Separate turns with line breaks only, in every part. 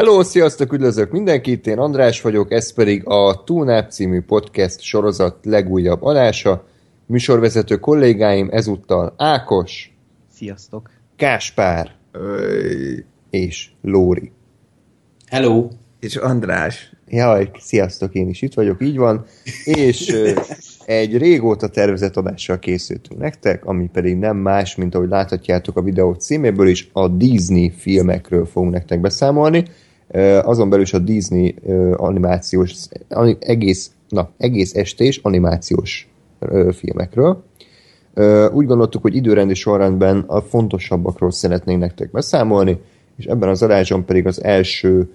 Hello, sziasztok, üdvözlök mindenkit, én András vagyok, ez pedig a Túnáp című podcast sorozat legújabb adása. Műsorvezető kollégáim ezúttal Ákos,
Sziasztok!
Káspár
Öy.
és Lóri.
Hello!
És András.
Jaj, sziasztok, én is itt vagyok, így van. És egy régóta tervezett adással készültünk nektek, ami pedig nem más, mint ahogy láthatjátok a videó címéből is, a Disney filmekről fogunk nektek beszámolni. Azon belül is a Disney animációs, ani- egész, na, egész estés animációs filmekről. Úgy gondoltuk, hogy időrendi sorrendben a fontosabbakról szeretnénk nektek beszámolni, és ebben az adásban pedig az első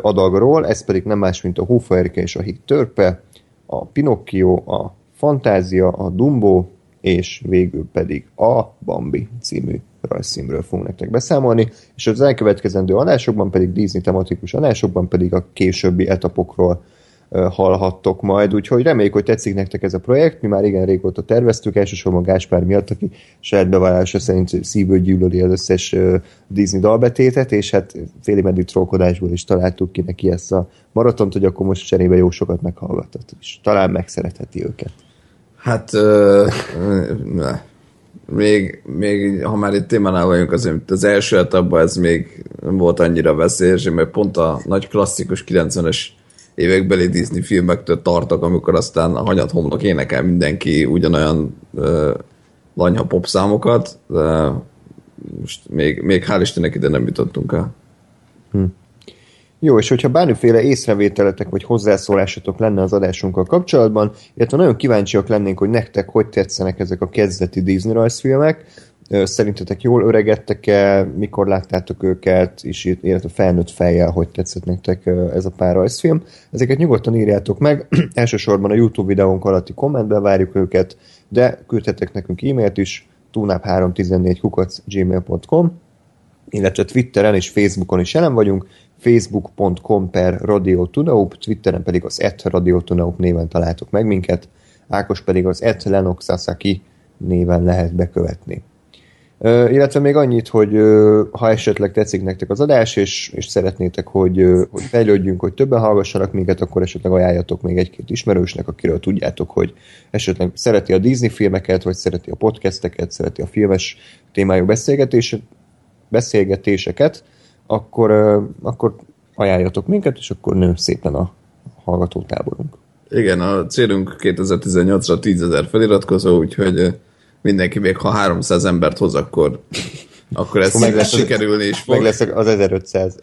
adagról, ez pedig nem más, mint a Hófaerke és a Híd Törpe, a Pinocchio, a Fantázia, a Dumbo, és végül pedig a Bambi című rajzszínről fogunk nektek beszámolni, és az elkövetkezendő adásokban pedig Disney tematikus adásokban pedig a későbbi etapokról hallhattok majd, úgyhogy reméljük, hogy tetszik nektek ez a projekt, mi már igen régóta terveztük, elsősorban Gáspár miatt, aki saját bevallása szerint szívből gyűlöli az összes Disney dalbetétet, és hát féli meddig trollkodásból is találtuk ki neki ezt a maratont, hogy akkor most cserébe jó sokat meghallgatott, és talán megszeretheti őket.
Hát, ö, ne. Még, még, ha már itt témánál vagyunk, azért az első etapban ez még nem volt annyira veszélyes, mert pont a nagy klasszikus 90-es évekbeli Disney filmektől tartok, amikor aztán a hanyat homlok énekel mindenki ugyanolyan ö, lanyha pop számokat, de most még, még hál' Istennek ide nem jutottunk el.
Jó, és hogyha bármiféle észrevételetek vagy hozzászólásatok lenne az adásunkkal kapcsolatban, illetve nagyon kíváncsiak lennénk, hogy nektek hogy tetszenek ezek a kezdeti Disney rajzfilmek, szerintetek jól öregedtek-e, mikor láttátok őket, és illetve felnőtt fejjel, hogy tetszett nektek ez a pár rajzfilm. Ezeket nyugodtan írjátok meg, elsősorban a YouTube videónk alatti kommentben várjuk őket, de küldhetek nekünk e-mailt is, tunap314 kukac gmail.com illetve Twitteren és Facebookon is jelen vagyunk, facebook.com per Radio Tunaup, Twitteren pedig az et Radio Tunaup néven találtok meg minket, Ákos pedig az et Lenok Sasaki néven lehet bekövetni. Ö, illetve még annyit, hogy ö, ha esetleg tetszik nektek az adás, és, és szeretnétek, hogy, ö, hogy fejlődjünk, hogy többen hallgassanak minket, akkor esetleg ajánljatok még egy-két ismerősnek, akiről tudjátok, hogy esetleg szereti a Disney filmeket, vagy szereti a podcasteket, szereti a filmes témájú beszélgetéseket, akkor, akkor ajánljatok minket, és akkor nő szépen a hallgatótáborunk.
Igen, a célunk 2018-ra 10 ezer feliratkozó, úgyhogy mindenki még ha 300 embert hoz, akkor, akkor ez
meg lesz
sikerülni is fog.
Meg lesz az 1500.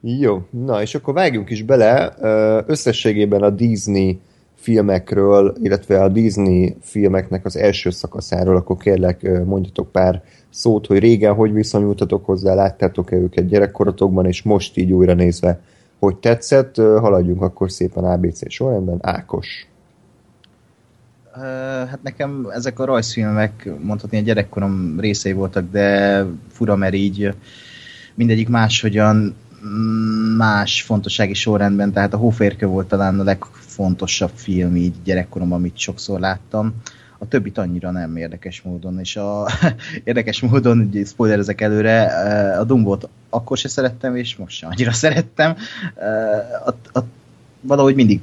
Jó, na és akkor vágjunk is bele. Összességében a Disney filmekről, illetve a Disney filmeknek az első szakaszáról, akkor kérlek mondjatok pár szót, hogy régen hogy viszonyultatok hozzá, láttátok-e őket gyerekkorotokban, és most így újra nézve, hogy tetszett. Haladjunk akkor szépen ABC sorrendben. Ákos.
Hát nekem ezek a rajzfilmek mondhatni a gyerekkorom részei voltak, de fura, mert így mindegyik máshogyan mm, más fontossági sorrendben, tehát a Hóférke volt talán a legfontosabb film így gyerekkoromban, amit sokszor láttam. A többit annyira nem érdekes módon, és a érdekes módon, ugye spoilerezek előre, ö, a Dumbot akkor se szerettem, és most sem annyira szerettem. A, a, valahogy mindig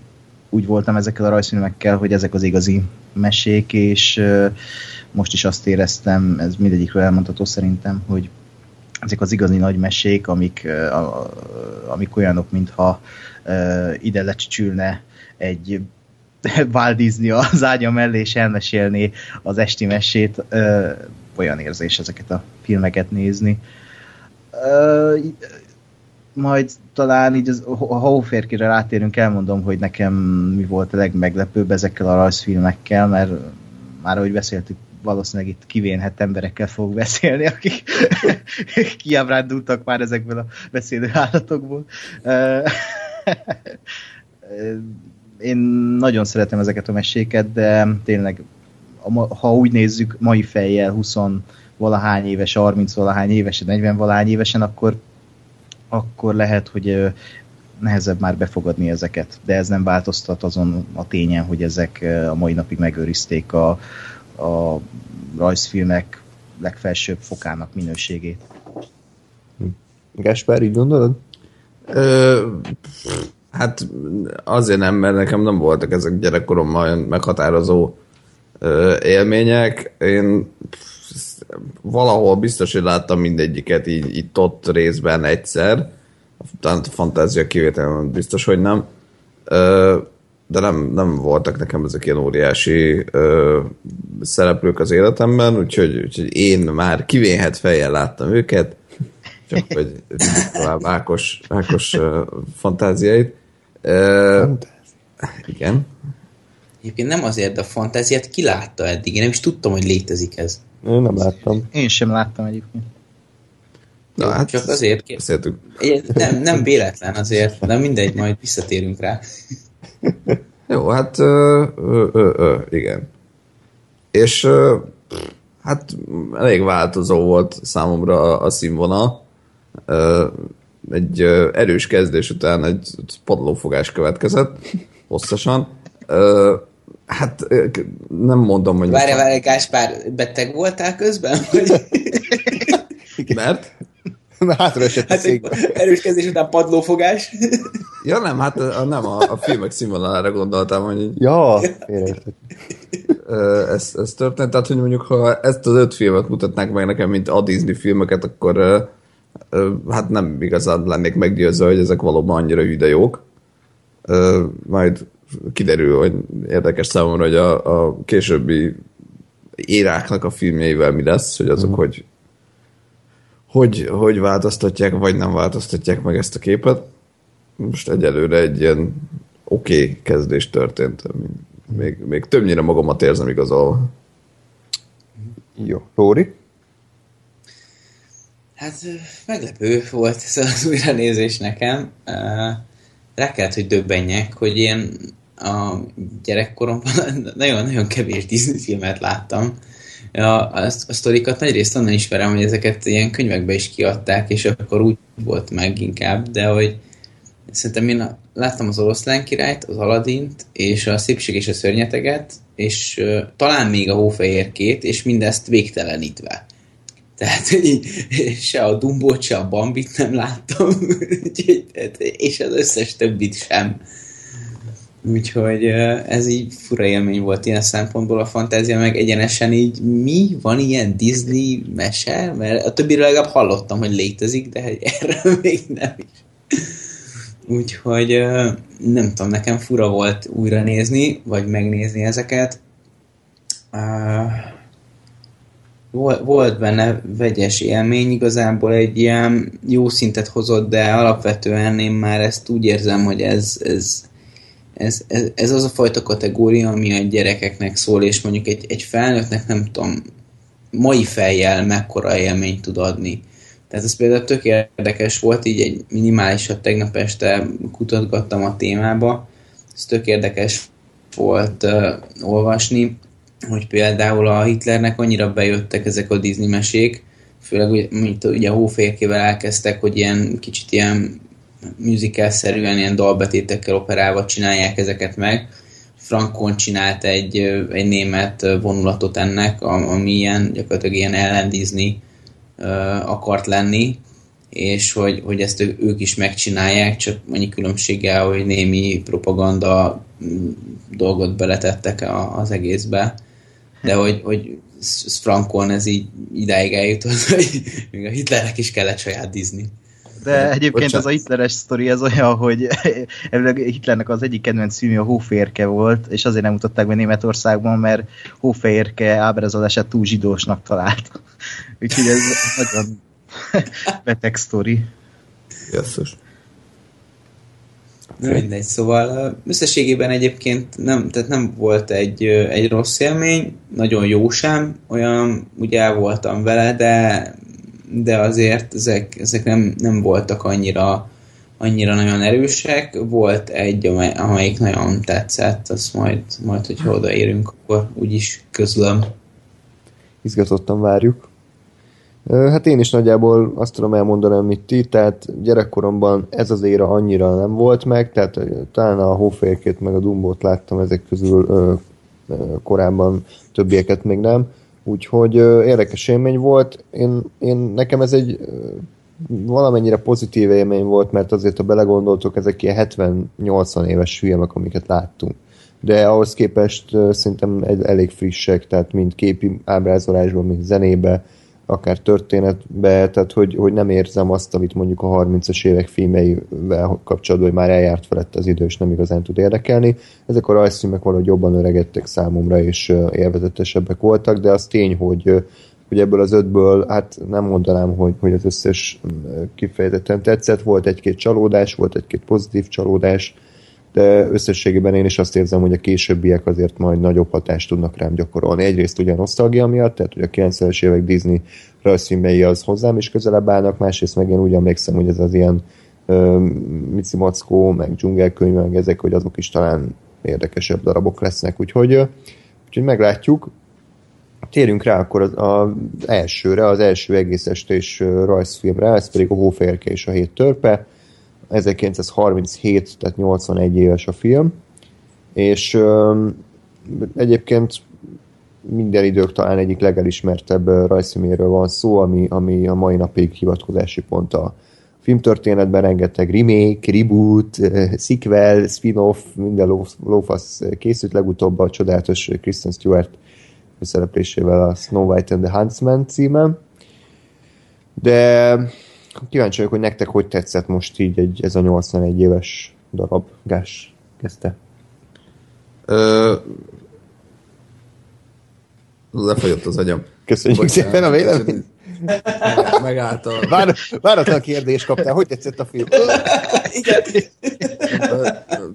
úgy voltam ezekkel a rajzfilmekkel, hogy ezek az igazi mesék, és ö, most is azt éreztem, ez mindegyikről elmondható szerintem, hogy ezek az igazi nagy mesék, amik, a- amik olyanok, mintha ide lecsücsülne egy Disney az ágya mellé, és elmesélné az esti mesét. Ö, olyan érzés ezeket a filmeket nézni. Ö, majd talán így az, ha Hóférkire rátérünk, elmondom, hogy nekem mi volt a legmeglepőbb ezekkel a rajzfilmekkel, mert már ahogy beszéltük, valószínűleg itt kivénhet emberekkel fog beszélni, akik kiábrándultak már ezekből a beszélő állatokból. Én nagyon szeretem ezeket a meséket, de tényleg, ha úgy nézzük, mai fejjel 20 valahány éves, 30 valahány évesen, 40 valahány évesen, akkor akkor lehet, hogy nehezebb már befogadni ezeket, de ez nem változtat azon a tényen, hogy ezek a mai napig megőrizték a, a rajzfilmek legfelsőbb fokának minőségét.
Gáspár, így gondolod?
Ö, hát azért nem, mert nekem nem voltak ezek gyerekkoromban olyan meghatározó ö, élmények. Én valahol biztos, hogy láttam mindegyiket így itt ott részben egyszer. Talán a fantázia kivétel biztos, hogy nem. Ö, de nem, nem voltak nekem ezek ilyen óriási ö, szereplők az életemben, úgyhogy, úgyhogy én már kivéhet fejjel láttam őket, csak hogy tovább Ákos, Ákos uh, fantáziait. Uh, igen.
Egyébként nem azért, de a fantáziát ki látta eddig? Én nem is tudtam, hogy létezik ez.
Én nem láttam.
Én sem láttam egyébként.
Na, hát
Csak azért
beszéltük.
Nem, nem véletlen azért, de mindegy, majd visszatérünk rá.
Jó, hát ö, ö, ö, ö, igen. És ö, hát elég változó volt számomra a, a színvonal. Ö, egy erős kezdés után egy padlófogás következett, hosszasan. Ö, hát nem mondom, hogy...
Várj, várj, Gáspár, beteg voltál közben? Vagy?
Mert?
Hátra esett
Hát erős kezdés után padlófogás.
Ja nem, hát a, nem a, a filmek színvonalára gondoltam, hogy
Ja,
ez, ez történt. Tehát, hogy mondjuk, ha ezt az öt filmet mutatnák meg nekem, mint a Disney filmeket, akkor hát nem igazán lennék meggyőzve, hogy ezek valóban annyira hüde jók. Majd kiderül, hogy érdekes számomra, hogy a, a későbbi éráknak a filmjeivel mi lesz, hogy azok hogy, hogy, hogy változtatják, vagy nem változtatják meg ezt a képet. Most egyelőre egy ilyen oké okay kezdés történt. ami Még, még többnyire magamat érzem igazolva.
Jó. Lóri?
Hát meglepő volt ez az újranézés nekem. Rá kellett, hogy döbbenjek, hogy én a gyerekkoromban nagyon-nagyon kevés Disney filmet láttam. A, a, a sztorikat nagyrészt onnan ismerem, hogy ezeket ilyen könyvekbe is kiadták, és akkor úgy volt meg inkább, de hogy szerintem én láttam az oroszlán királyt, az Aladint, és a szépség és a szörnyeteget, és uh, talán még a hófehérkét, és mindezt végtelenítve. Tehát, hogy így, se a Dumbót, se a Bambit nem láttam, és az összes többit sem. Úgyhogy ez így fura élmény volt ilyen szempontból a fantázia, meg egyenesen így mi? Van ilyen Disney mese? Mert a többiről legalább hallottam, hogy létezik, de erről még nem is. Úgyhogy nem tudom, nekem fura volt újra nézni, vagy megnézni ezeket. Vol- volt benne vegyes élmény, igazából egy ilyen jó szintet hozott, de alapvetően én már ezt úgy érzem, hogy ez, ez, ez, ez, ez az a fajta kategória, ami a gyerekeknek szól, és mondjuk egy, egy felnőttnek nem tudom, mai fejjel mekkora élményt tud adni. Tehát ez például tök érdekes volt, így egy minimálisat tegnap este kutatgattam a témába, ez tök érdekes volt uh, olvasni, hogy például a Hitlernek annyira bejöttek ezek a Disney mesék, főleg mint ugye a hóférkével elkezdtek, hogy ilyen kicsit ilyen musical-szerűen ilyen dalbetétekkel operálva csinálják ezeket meg. Frankon csinált egy, egy német vonulatot ennek, am- ami ilyen, gyakorlatilag ilyen ellen Disney akart lenni, és hogy, hogy ezt ők is megcsinálják, csak annyi különbséggel, hogy némi propaganda mm, dolgot beletettek az egészbe. De hogy, hogy Frankon ez így idáig eljutott, hogy még a Hitlernek is kellett saját Disney.
De egyébként
Bocsánat.
az a hitleres sztori ez olyan, hogy Hitlernek az egyik kedvenc filmje a Hóférke volt, és azért nem mutatták be Németországban, mert Hóférke ábrázolását túl zsidósnak talált. Úgyhogy ez nagyon beteg sztori.
Jesszus.
Na mindegy, szóval összességében egyébként nem, tehát nem volt egy, egy rossz élmény, nagyon jó sem, olyan úgy el voltam vele, de, de azért ezek, ezek nem, nem voltak annyira annyira nagyon erősek. Volt egy, amely, amelyik nagyon tetszett, azt majd, majd hogyha odaérünk, akkor úgyis közlöm.
Izgatottan várjuk. Ö, Hát én is nagyjából azt tudom elmondani, amit ti, tehát gyerekkoromban ez az éra annyira nem volt meg, tehát ö, talán a hófélkét meg a dumbót láttam ezek közül ö, ö, korábban, többieket még nem, úgyhogy ö, érdekes élmény volt. Én, én nekem ez egy ö, valamennyire pozitív élmény volt, mert azért, ha belegondoltok, ezek ilyen 70-80 éves filmek, amiket láttunk. De ahhoz képest szerintem elég frissek, tehát mind képi ábrázolásban, mind zenébe, akár történetbe, tehát hogy, hogy nem érzem azt, amit mondjuk a 30-as évek filmeivel kapcsolatban, hogy már eljárt felett az idő, és nem igazán tud érdekelni. Ezek a rajzfilmek valahogy jobban öregedtek számomra, és élvezetesebbek voltak, de az tény, hogy hogy ebből az ötből, hát nem mondanám, hogy, hogy az összes kifejezetten tetszett, volt egy-két csalódás, volt egy-két pozitív csalódás, de összességében én is azt érzem, hogy a későbbiek azért majd nagyobb hatást tudnak rám gyakorolni. Egyrészt ugye nosztalgia miatt, tehát hogy a 90-es évek Disney rajzfilmei az hozzám is közelebb állnak, másrészt meg én úgy emlékszem, hogy ez az ilyen uh, Mici Mackó, meg dzsungelkönyv, meg ezek, hogy azok is talán érdekesebb darabok lesznek, úgyhogy, uh, úgyhogy meglátjuk. Térjünk rá akkor az, az elsőre, az első egész estés rajzfilmre, ez pedig a Hófehérke és a Hét Törpe. 1937, tehát 81 éves a film, és egyébként minden idők talán egyik legelismertebb rajzfilméről van szó, ami, ami a mai napig hivatkozási pont a filmtörténetben, rengeteg remake, reboot, sequel, spin-off, minden lófasz készült, legutóbb a csodálatos Kristen Stewart szereplésével a Snow White and the Huntsman címen. De kíváncsi vagyok, hogy nektek hogy tetszett most így egy, ez a 81 éves darab. Gás, kezdte. Ö...
Lefagyott az agyam.
Köszönjük Bocsánat, szépen a véleményt.
Megállt a...
Vár, váratlan kérdést kaptál. Hogy tetszett a film?
Igen.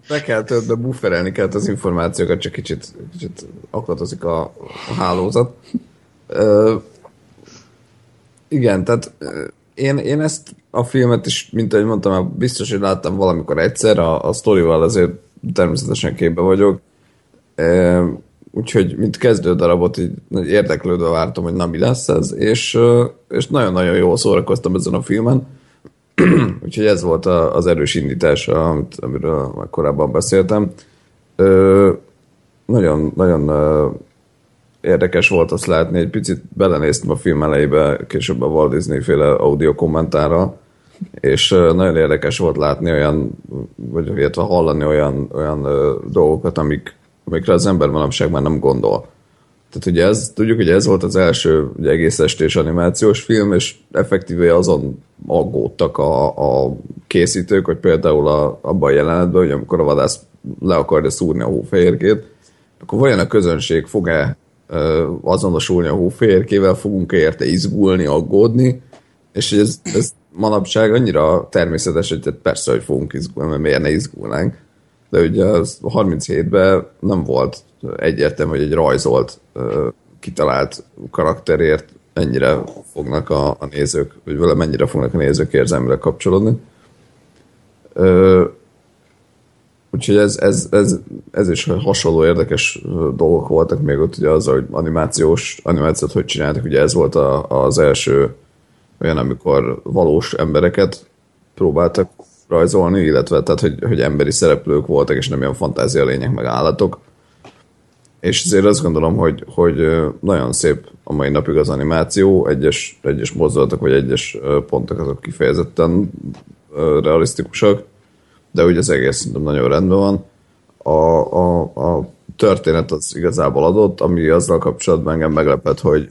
Be kell többbe bufferelni kellett az információkat, csak kicsit, kicsit aklatozik a, a hálózat. Ö, igen, tehát én, én ezt a filmet is, mint ahogy mondtam, biztos, hogy láttam valamikor egyszer, a, a sztorival azért természetesen képbe vagyok. E, úgyhogy, mint kezdő darabot, így érdeklődve vártam, hogy na mi lesz ez, és, és nagyon-nagyon jól szórakoztam ezen a filmen. úgyhogy ez volt a, az erős indítás, amit, amiről már korábban beszéltem. Ö, nagyon, nagyon érdekes volt azt látni, egy picit belenéztem a film elejébe, később a Walt Disney féle audio kommentára, és nagyon érdekes volt látni olyan, vagy illetve hallani olyan, olyan dolgokat, amik, amikre az ember manapság már nem gondol. Tehát ugye ez, tudjuk, hogy ez volt az első ugye, egész estés animációs film, és effektíve azon aggódtak a, a készítők, hogy például a, abban a jelenetben, hogy amikor a vadász le akarja szúrni a hófehérkét, akkor vajon a közönség fog-e azonosulni a hófehérkével, fogunk érte izgulni, aggódni, és ez, ez manapság annyira természetes, hogy persze, hogy fogunk izgulni, mert miért ne izgulnánk. De ugye az 37-ben nem volt egyértelmű, hogy egy rajzolt, kitalált karakterért mennyire fognak a, a nézők, vagy vele mennyire fognak a nézők érzelmileg kapcsolódni. Úgyhogy ez, ez, ez, ez is hasonló érdekes dolgok voltak még ott ugye az, hogy animációs animációt hogy csináltak, ugye ez volt a, az első olyan, amikor valós embereket próbáltak rajzolni, illetve tehát, hogy, hogy emberi szereplők voltak, és nem ilyen fantázia lények, meg állatok. És ezért azt gondolom, hogy, hogy nagyon szép a mai napig az animáció, egyes, egyes mozdulatok, vagy egyes pontok azok kifejezetten realisztikusak, de úgy az egész szerintem nagyon rendben van. A, a, a történet az igazából adott, ami azzal kapcsolatban engem meglepett, hogy,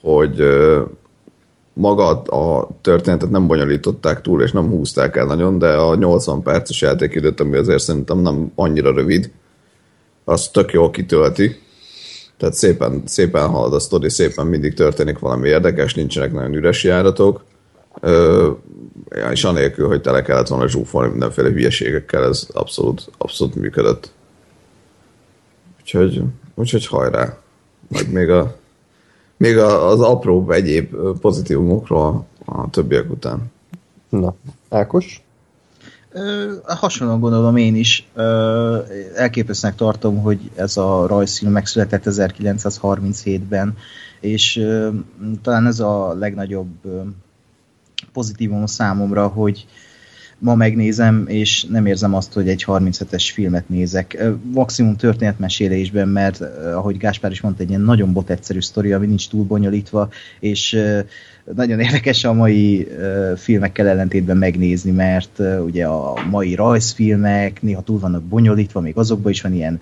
hogy maga a történetet nem bonyolították túl, és nem húzták el nagyon, de a 80 perces játékidőt, ami azért szerintem nem annyira rövid, az tök jól kitölti. Tehát szépen, szépen halad a sztori, szépen mindig történik valami érdekes, nincsenek nagyon üres járatok és anélkül, hogy tele kellett volna zsúfolni mindenféle hülyeségekkel, ez abszolút, abszolút működött. Úgyhogy, úgyhogy hajrá. Meg még, a, még a, az apró egyéb pozitívumokról a többiek után.
Na, Ákos?
Ö, hasonlóan gondolom én is. Ö, elképesztőnek tartom, hogy ez a rajzfilm megszületett 1937-ben, és ö, talán ez a legnagyobb pozitívum a számomra, hogy ma megnézem, és nem érzem azt, hogy egy 37-es filmet nézek. Maximum történetmesélésben, mert ahogy Gáspár is mondta, egy ilyen nagyon bot egyszerű sztori, ami nincs túl bonyolítva, és nagyon érdekes a mai uh, filmekkel ellentétben megnézni, mert uh, ugye a mai rajzfilmek néha túl vannak bonyolítva, még azokban is van ilyen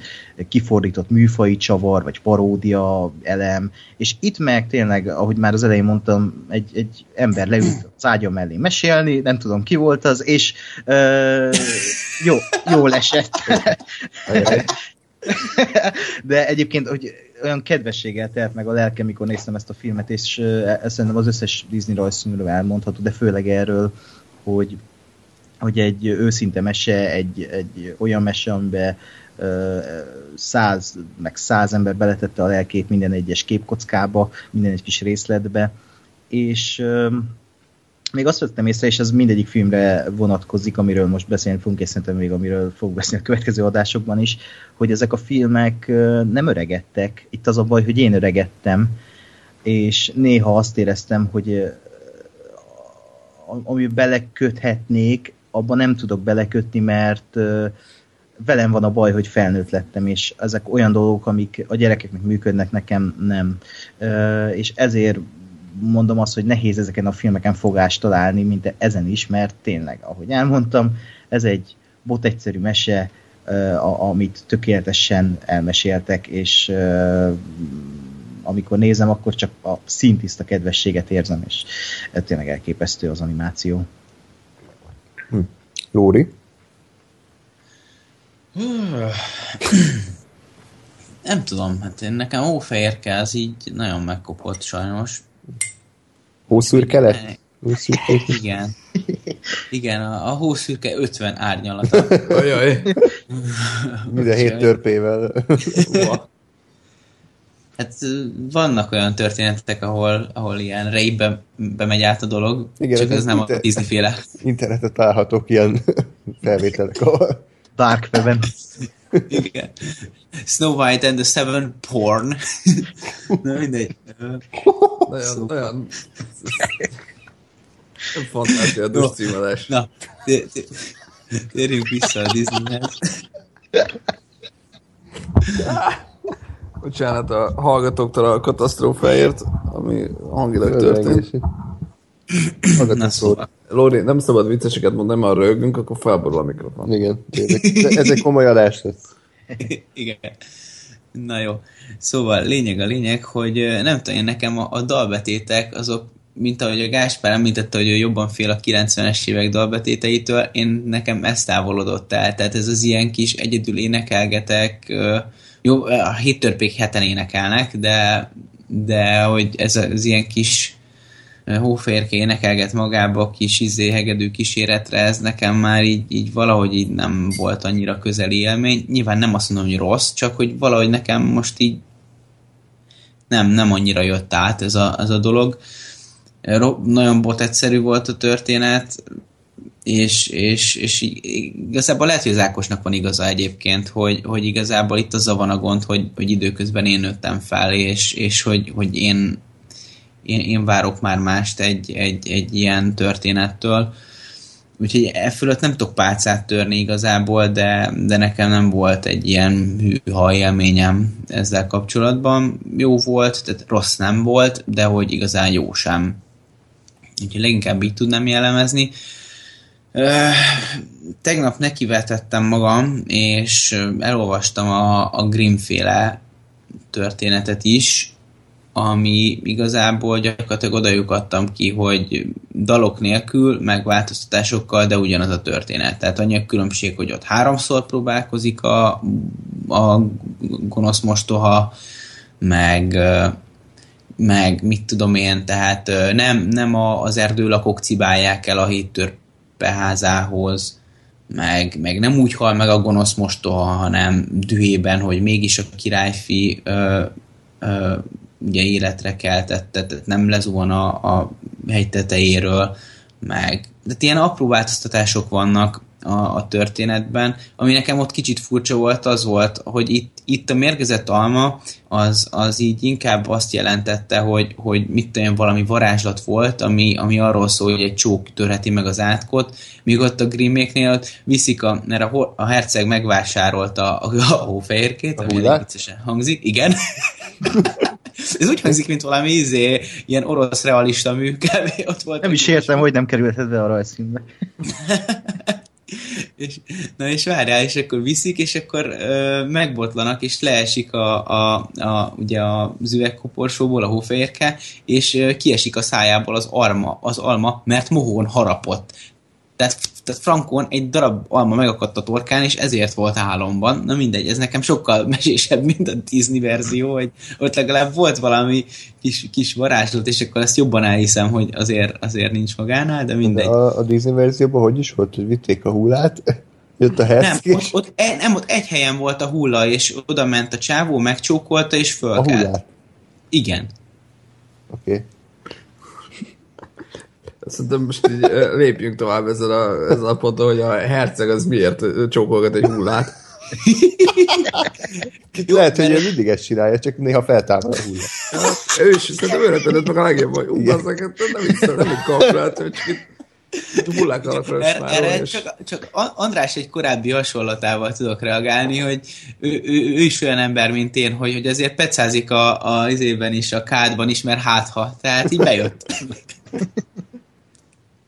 kifordított műfai csavar, vagy paródia elem, és itt meg tényleg, ahogy már az elején mondtam, egy, egy ember leült az ágya mellé mesélni, nem tudom ki volt az, és uh, jó, jól esett. De egyébként, hogy olyan kedvességgel telt meg a lelkem, mikor néztem ezt a filmet, és ezt szerintem az összes Disney rajzfilmről elmondható, de főleg erről, hogy, hogy egy őszinte mese, egy, egy olyan mese, amiben száz, meg száz ember beletette a lelkét minden egyes képkockába, minden egy kis részletbe, és még azt vettem észre, és ez mindegyik filmre vonatkozik, amiről most beszélni fogunk, és szerintem még amiről fogunk beszélni a következő adásokban is, hogy ezek a filmek nem öregedtek. Itt az a baj, hogy én öregettem, és néha azt éreztem, hogy ami beleköthetnék, abban nem tudok belekötni, mert velem van a baj, hogy felnőtt lettem, és ezek olyan dolgok, amik a gyerekeknek működnek, nekem nem. És ezért mondom azt, hogy nehéz ezeken a filmeken fogást találni, mint ezen is, mert tényleg, ahogy elmondtam, ez egy bot egyszerű mese, amit tökéletesen elmeséltek, és amikor nézem, akkor csak a szintiszta kedvességet érzem, és tényleg elképesztő az animáció.
Hm. Lóri?
Nem tudom, hát én nekem ófehérke, az így nagyon megkopott sajnos.
Hószürke lett?
Hószürke. Igen. Igen, a, a hószürke 50 árnyalata.
Ajaj.
Minden hét törpével.
Hát vannak olyan történetek, ahol, ahol ilyen rejbe bemegy át a dolog, Igen, csak ez, ez nem inter- a Disney féle.
Internetet találhatók ilyen felvételek, ahol...
Dark
Igen. Snow White and the Seven Porn. Na mindegy.
Nagyon... Fantástikus no. címadás.
Na, térjünk vissza a Disneyhez.
Bocsánat a hallgatóktól a katasztrófáért, ami hangilag történt.
Na szóval.
Lóri, nem szabad vicceseket mondani, mert ha rögünk, akkor felborul a mikrofon.
Igen, ez egy komoly adás lesz.
Igen. Na jó. Szóval lényeg a lényeg, hogy nem tudom, én nekem a, a dalbetétek azok, mint ahogy a Gáspár említette, hogy ő jobban fél a 90-es évek dalbetéteitől, én nekem ez távolodott el. Tehát ez az ilyen kis egyedül énekelgetek, jó, a héttörpék heten énekelnek, de, de hogy ez az ilyen kis hóférke énekelget magába kis izé, hegedű kíséretre, ez nekem már így, így valahogy így nem volt annyira közeli élmény. Nyilván nem azt mondom, hogy rossz, csak hogy valahogy nekem most így nem, nem annyira jött át ez a, ez a dolog. Nagyon bot egyszerű volt a történet, és, és, és igazából lehet, hogy az Ákosnak van igaza egyébként, hogy, hogy igazából itt az a van a gond, hogy, hogy időközben én nőttem fel, és, és hogy, hogy én én, én várok már mást egy, egy, egy ilyen történettől. Úgyhogy e fölött nem tudok pálcát törni igazából, de, de nekem nem volt egy ilyen hűha élményem ezzel kapcsolatban. Jó volt, tehát rossz nem volt, de hogy igazán jó sem. Úgyhogy leginkább így tudnám jellemezni. Tegnap nekivetettem magam, és elolvastam a, a Grimmféle történetet is, ami igazából gyakorlatilag oda lyukadtam ki, hogy dalok nélkül, meg változtatásokkal, de ugyanaz a történet. Tehát annyi a különbség, hogy ott háromszor próbálkozik a, a gonosz mostoha, meg, meg mit tudom én, tehát nem, nem az erdőlakok cibálják el a héttörpeházához, meg, meg nem úgy hal meg a gonosz mostoha, hanem dühében, hogy mégis a királyfi ö, ö, ugye életre keltett, tehát nem lezuhan a, a hegy tetejéről, meg de ilyen apró változtatások vannak, a, a történetben. Ami nekem ott kicsit furcsa volt, az volt, hogy itt, itt a mérgezett alma az, az így inkább azt jelentette, hogy, hogy mit tudom, valami varázslat volt, ami, ami arról szól, hogy egy csók törheti meg az átkot, míg ott a Grimméknél viszik, a, mert a, a herceg megvásárolta a, a, a hófehérkét,
A
ami viccesen hangzik, igen. Ez úgy hangzik, mint valami izé, ilyen orosz realista mű, kb. ott volt.
Nem is értem, hogy nem kerülhet be a rajzfilmbe.
és, na és várjál, és akkor viszik, és akkor ö, megbotlanak, és leesik a, a, a, ugye az üvegkoporsóból a hófehérke, és ö, kiesik a szájából az, arma, az alma, mert mohón harapott. Tehát, tehát Frankon egy darab alma megakadt a torkán, és ezért volt álomban. Na mindegy, ez nekem sokkal mesésebb, mint a Disney verzió, hogy ott legalább volt valami kis, kis varázslat, és akkor ezt jobban elhiszem, hogy azért, azért nincs magánál, de mindegy.
A, a Disney verzióban hogy is volt, hogy vitték a hullát, jött a
Nem,
herceg,
ott, ott, e- nem, ott egy helyen volt a hulla, és oda ment a csávó, megcsókolta, és
a
fölkelt.
hullát.
Igen.
Oké. Okay.
Szerintem most így lépjünk tovább ezzel a, ezzel a ponton, hogy a herceg az miért csókolgat egy hullát.
Lehet, hogy ő mindig ezt csinálja, csak néha feltámad a hullát.
Ő is, szerintem tenned meg a legjobb, hogy ú, az neked nem hiszem, nem egy kalkulált, hogy csak itt, akarok
Erre, erre
és
csak, csak András egy korábbi hasonlatával tudok reagálni, hogy ő, ő, ő is olyan ember, mint én, hogy, hogy azért pecázik a, a izében is, a kádban is, mert hátha. Tehát így bejött.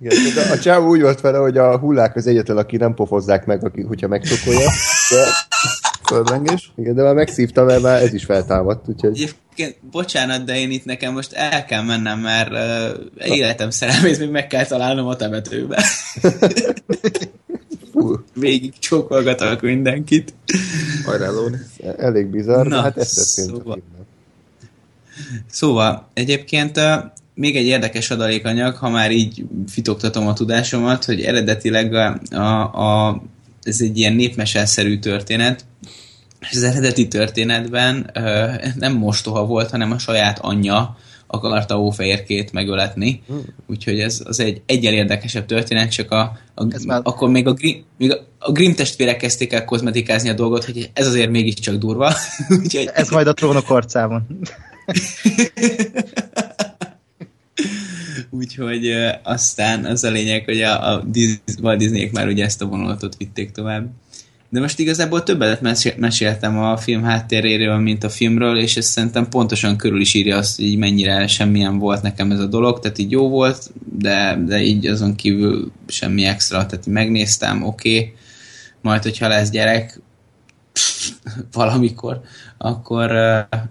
Igen, de a csávó úgy volt vele, hogy a hullák az egyetlen, aki nem pofozzák meg, aki, hogyha megcsokolja. De,
földrengés.
igen, de már megszívta, mert már ez is feltámadt, úgyhogy
Egyébként, bocsánat, de én itt nekem most el kell mennem, mert uh, életem szerelmét még meg kell találnom a temetőbe. Végig csókolgatok mindenkit.
Hajrá, Lóni.
elég bizarr, de
Na,
hát ez történt
szóval-. Szóval, egyébként uh, még egy érdekes adalékanyag, ha már így fitoktatom a tudásomat, hogy eredetileg a, a, a, ez egy ilyen népmeselszerű történet, és az eredeti történetben uh, nem mostoha volt, hanem a saját anyja akarta ófehérkét megöletni, úgyhogy ez az egy egyel érdekesebb történet, csak a, a,
Ez már-
akkor még a, Grimm, még a, a Grimm testvérek kezdték el kozmetikázni a dolgot, hogy ez azért mégiscsak durva. úgyhogy
Ez majd a trónok arcában.
Úgyhogy aztán az a lényeg, hogy a, a Walt Disneyek már ugye ezt a vonulatot vitték tovább. De most igazából többet mesél- meséltem a film háttéréről, mint a filmről, és ez szerintem pontosan körül is írja azt, hogy mennyire semmilyen volt nekem ez a dolog, tehát így jó volt, de, de így azon kívül semmi extra, tehát megnéztem, oké, okay. majd hogyha lesz gyerek, valamikor, akkor,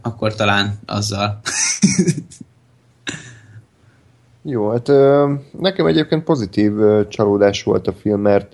akkor talán azzal.
Jó, hát ö, nekem egyébként pozitív ö, csalódás volt a film, mert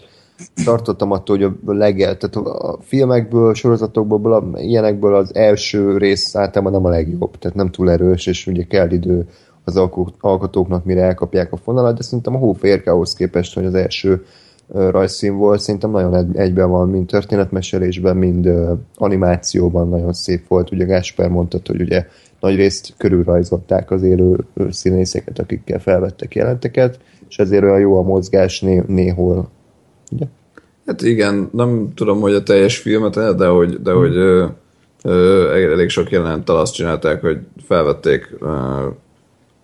tartottam attól, hogy a legel, tehát a filmekből, sorozatokból, a, ilyenekből az első rész általában nem a legjobb, tehát nem túl erős, és ugye kell idő az alko- alkotóknak, mire elkapják a fonalat, de szerintem a hóférke ahhoz képest, hogy az első rajzszín volt, szerintem nagyon egy- egyben van, mind történetmesélésben, mind animációban nagyon szép volt. Ugye Gásper mondta, hogy ugye nagy részt körülrajzolták az élő színészeket, akikkel felvettek jelenteket, és ezért olyan jó a mozgás né- néhol. Ugye?
Hát igen, nem tudom, hogy a teljes filmet, de hogy, de hogy ö, ö, elég sok jelenettel azt csinálták, hogy felvették ö,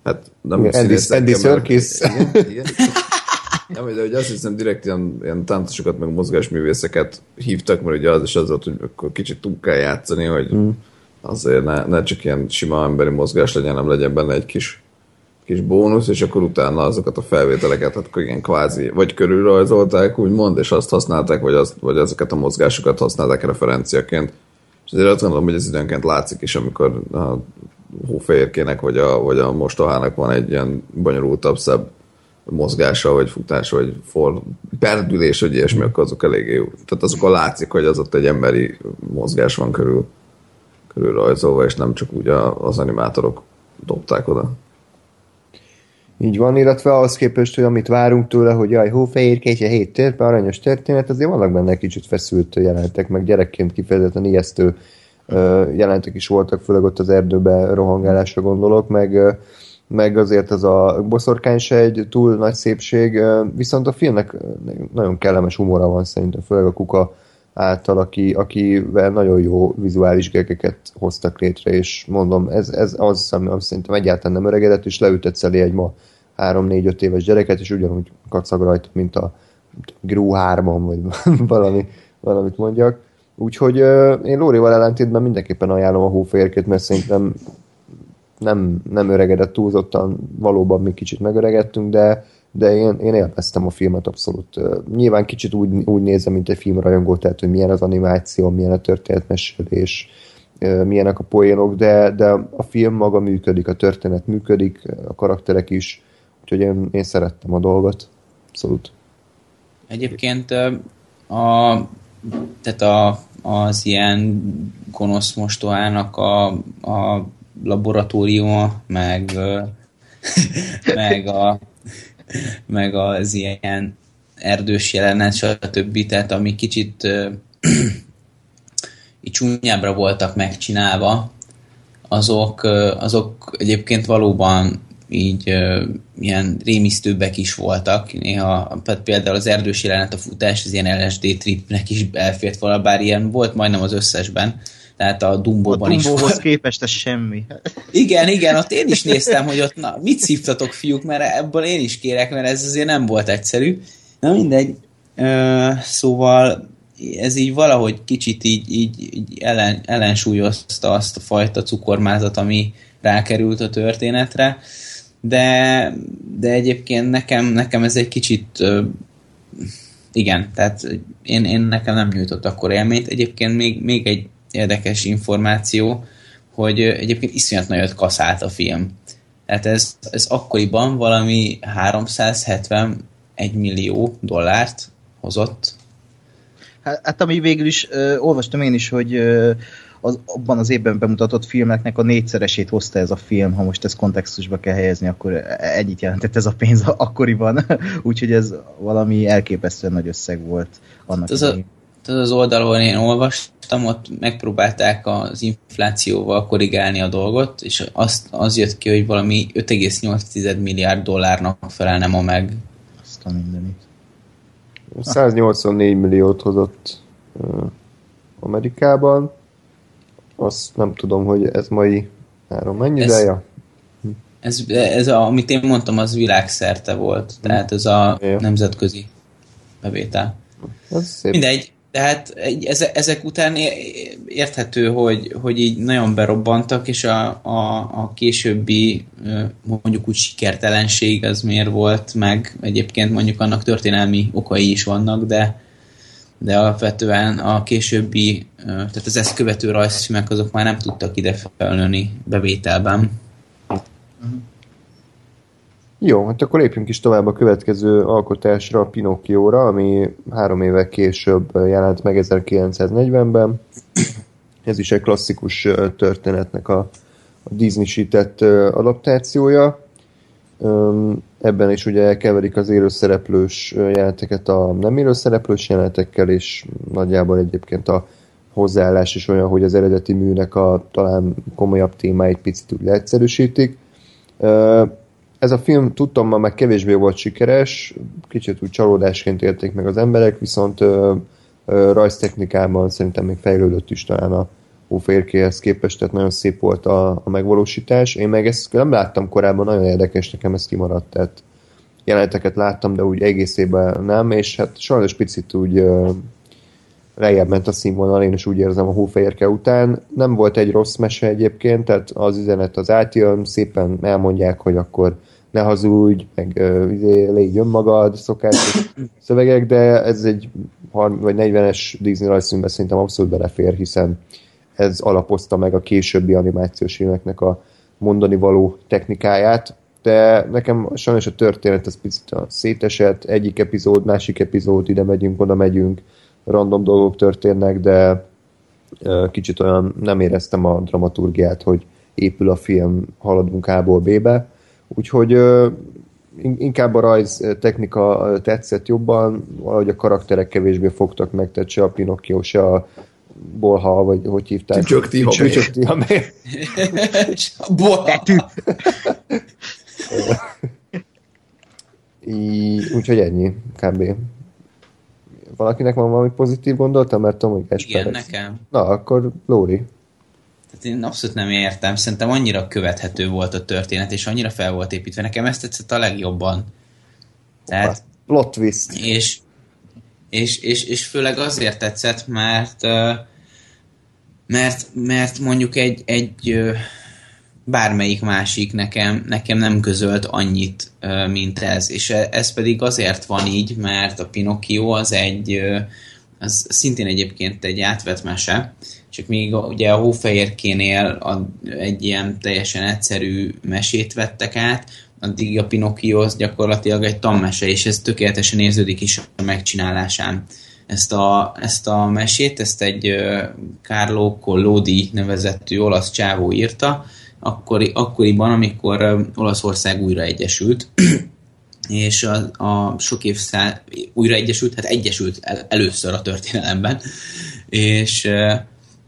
hát nem
Igen, Andy- Andy Serkis.
Igen, igen. Nem, de hogy azt hiszem direkt ilyen, ilyen táncosokat, meg mozgásművészeket hívtak, mert ugye az is az volt, hogy akkor kicsit túl kell játszani, hogy mm. Azért ne, ne csak ilyen sima emberi mozgás legyen, nem legyen benne egy kis kis bónusz, és akkor utána azokat a felvételeket, hát igen, kvázi, vagy körülrajzolták, úgymond, és azt használták, vagy, azt, vagy ezeket a mozgásokat használták referenciaként. És azért azt gondolom, hogy ez időnként látszik is, amikor a hófehérkének, vagy a, vagy a mostohának van egy ilyen bonyolultabb, szebb mozgása, vagy futása, vagy for, perdülés, vagy ilyesmi, akkor azok eléggé jó. Tehát azokon látszik, hogy az ott egy emberi mozgás van körül, körülrajzolva, és nem csak úgy az animátorok dobták oda.
Így van, illetve ahhoz képest, hogy amit várunk tőle, hogy jaj, a hét törpe, aranyos történet, azért vannak benne kicsit feszült jelentek, meg gyerekként kifejezetten ijesztő jelentek is voltak, főleg ott az erdőbe rohangálásra gondolok, meg meg azért ez a boszorkány se egy túl nagy szépség, viszont a filmnek nagyon kellemes humora van szerintem, főleg a kuka által, aki, akivel nagyon jó vizuális gegeket hoztak létre, és mondom, ez, ez az, ami, ami szerintem egyáltalán nem öregedett, és leütött elé egy ma 3-4-5 éves gyereket, és ugyanúgy kacag rajta, mint a Gru 3 vagy valami, valamit mondjak. Úgyhogy uh, én Lórival ellentétben mindenképpen ajánlom a hófehérkét, mert szerintem nem, nem öregedett túlzottan, valóban mi kicsit megöregettünk, de, de én, én élveztem a filmet abszolút. Nyilván kicsit úgy, úgy nézem, mint egy filmrajongó, tehát hogy milyen az animáció, milyen a történetmesélés, milyenek a poénok, de, de a film maga működik, a történet működik, a karakterek is, úgyhogy én, én szerettem a dolgot. Abszolút.
Egyébként a, tehát a, az ilyen gonosz mostohának a, a laboratóriuma, meg, meg, a meg az ilyen erdős jelenet, stb. Tehát ami kicsit így csúnyábbra voltak megcsinálva, azok, azok egyébként valóban így ilyen rémisztőbbek is voltak. Néha például az erdős jelenet, a futás, az ilyen LSD tripnek is elfért volna, bár ilyen volt majdnem az összesben tehát a Dumbo-ban
is. A Dumbo-hoz képest ez semmi.
Igen, igen, ott én is néztem, hogy ott na, mit szívtatok fiúk, mert ebből én is kérek, mert ez azért nem volt egyszerű. Na mindegy, uh, szóval ez így valahogy kicsit így, így, így ellen, ellensúlyozta azt a fajta cukormázat, ami rákerült a történetre, de, de egyébként nekem, nekem ez egy kicsit uh, igen, tehát én, én nekem nem nyújtott akkor élményt. Egyébként még, még egy érdekes információ, hogy egyébként iszonyat nagyot kaszált a film. Tehát ez, ez akkoriban valami 371 millió dollárt hozott.
Hát, hát ami végül is, ö, olvastam én is, hogy ö, az, abban az évben bemutatott filmeknek a négyszeresét hozta ez a film, ha most ezt kontextusba kell helyezni, akkor ennyit jelentett ez a pénz akkoriban, úgyhogy ez valami elképesztően nagy összeg volt annak
ez a, az oldalon én olvastam, ott megpróbálták az inflációval korrigálni a dolgot, és azt, az jött ki, hogy valami 5,8 milliárd dollárnak felelne ma meg.
Azt a mindenit.
184 milliót hozott uh, Amerikában. Azt nem tudom, hogy ez mai három mennyi, ez, de ja.
Ez, ez a, amit én mondtam, az világszerte volt. Tehát ez a nemzetközi bevétel. Ez szép. Mindegy, tehát ezek után érthető, hogy, hogy így nagyon berobbantak, és a, a, a későbbi mondjuk úgy sikertelenség az miért volt, meg egyébként mondjuk annak történelmi okai is vannak, de, de alapvetően a későbbi, tehát az ezt követő rajzfilmek azok már nem tudtak ide felnőni bevételben.
Jó, hát akkor lépjünk is tovább a következő alkotásra, a Pinocchióra, ami három évvel később jelent meg 1940-ben. Ez is egy klasszikus történetnek a, a Disney-sített adaptációja. Ebben is ugye elkeverik az élőszereplős jeleneteket a nem élőszereplős jelenetekkel, és nagyjából egyébként a hozzáállás is olyan, hogy az eredeti műnek a talán komolyabb témáit picit úgy leegyszerűsítik ez a film tudtam ma meg kevésbé volt sikeres, kicsit úgy csalódásként érték meg az emberek, viszont ö, ö, rajztechnikában szerintem még fejlődött is talán a hóférkéhez képest, tehát nagyon szép volt a, a megvalósítás. Én meg ezt nem láttam korábban, nagyon érdekes, nekem ez kimaradt, tehát jeleneteket láttam, de úgy egészében nem, és hát sajnos picit úgy ö, lejjebb ment a színvonal, én is úgy érzem a hófehérke után. Nem volt egy rossz mese egyébként, tehát az üzenet az átjön, szépen elmondják, hogy akkor ne hazudj, meg uh, légy önmagad, szokásos szövegek, de ez egy vagy 40-es Disney rajzfilmben szerintem abszolút belefér, hiszen ez alapozta meg a későbbi animációs filmeknek a mondani való technikáját, de nekem sajnos a történet ez picit szétesett, egyik epizód, másik epizód, ide megyünk, oda megyünk, random dolgok történnek, de kicsit olyan nem éreztem a dramaturgiát, hogy épül a film, haladunk A-ból B-be, úgyhogy inkább a rajz technika tetszett jobban, valahogy a karakterek kevésbé fogtak meg, tehát se a Pinocchio, se a Bolha, vagy hogy hívták?
Tücsök Tihamé.
Tücsök Tihamé.
Bolha.
Úgyhogy ennyi, kb. Valakinek van valami pozitív gondolata, mert tudom, hogy
Igen,
Esperec.
nekem.
Na, akkor Lóri.
Tehát én abszolút nem értem. Szerintem annyira követhető volt a történet, és annyira fel volt építve. Nekem ezt tetszett a legjobban. Tehát,
Plot twist.
és, és, és, és főleg azért tetszett, mert mert, mert mondjuk egy, egy bármelyik másik nekem, nekem nem közölt annyit, mint ez. És e- ez pedig azért van így, mert a Pinocchio az egy, az szintén egyébként egy átvett mese, csak még ugye a Hófehérkénél egy ilyen teljesen egyszerű mesét vettek át, addig a Pinocchio az gyakorlatilag egy tanmese, és ez tökéletesen érződik is a megcsinálásán. Ezt a, ezt a mesét, ezt egy Carlo Collodi nevezettű olasz csávó írta, akkori, akkoriban, amikor Olaszország újra egyesült, és a, a sok évszál újra egyesült, hát egyesült el, először a történelemben, és,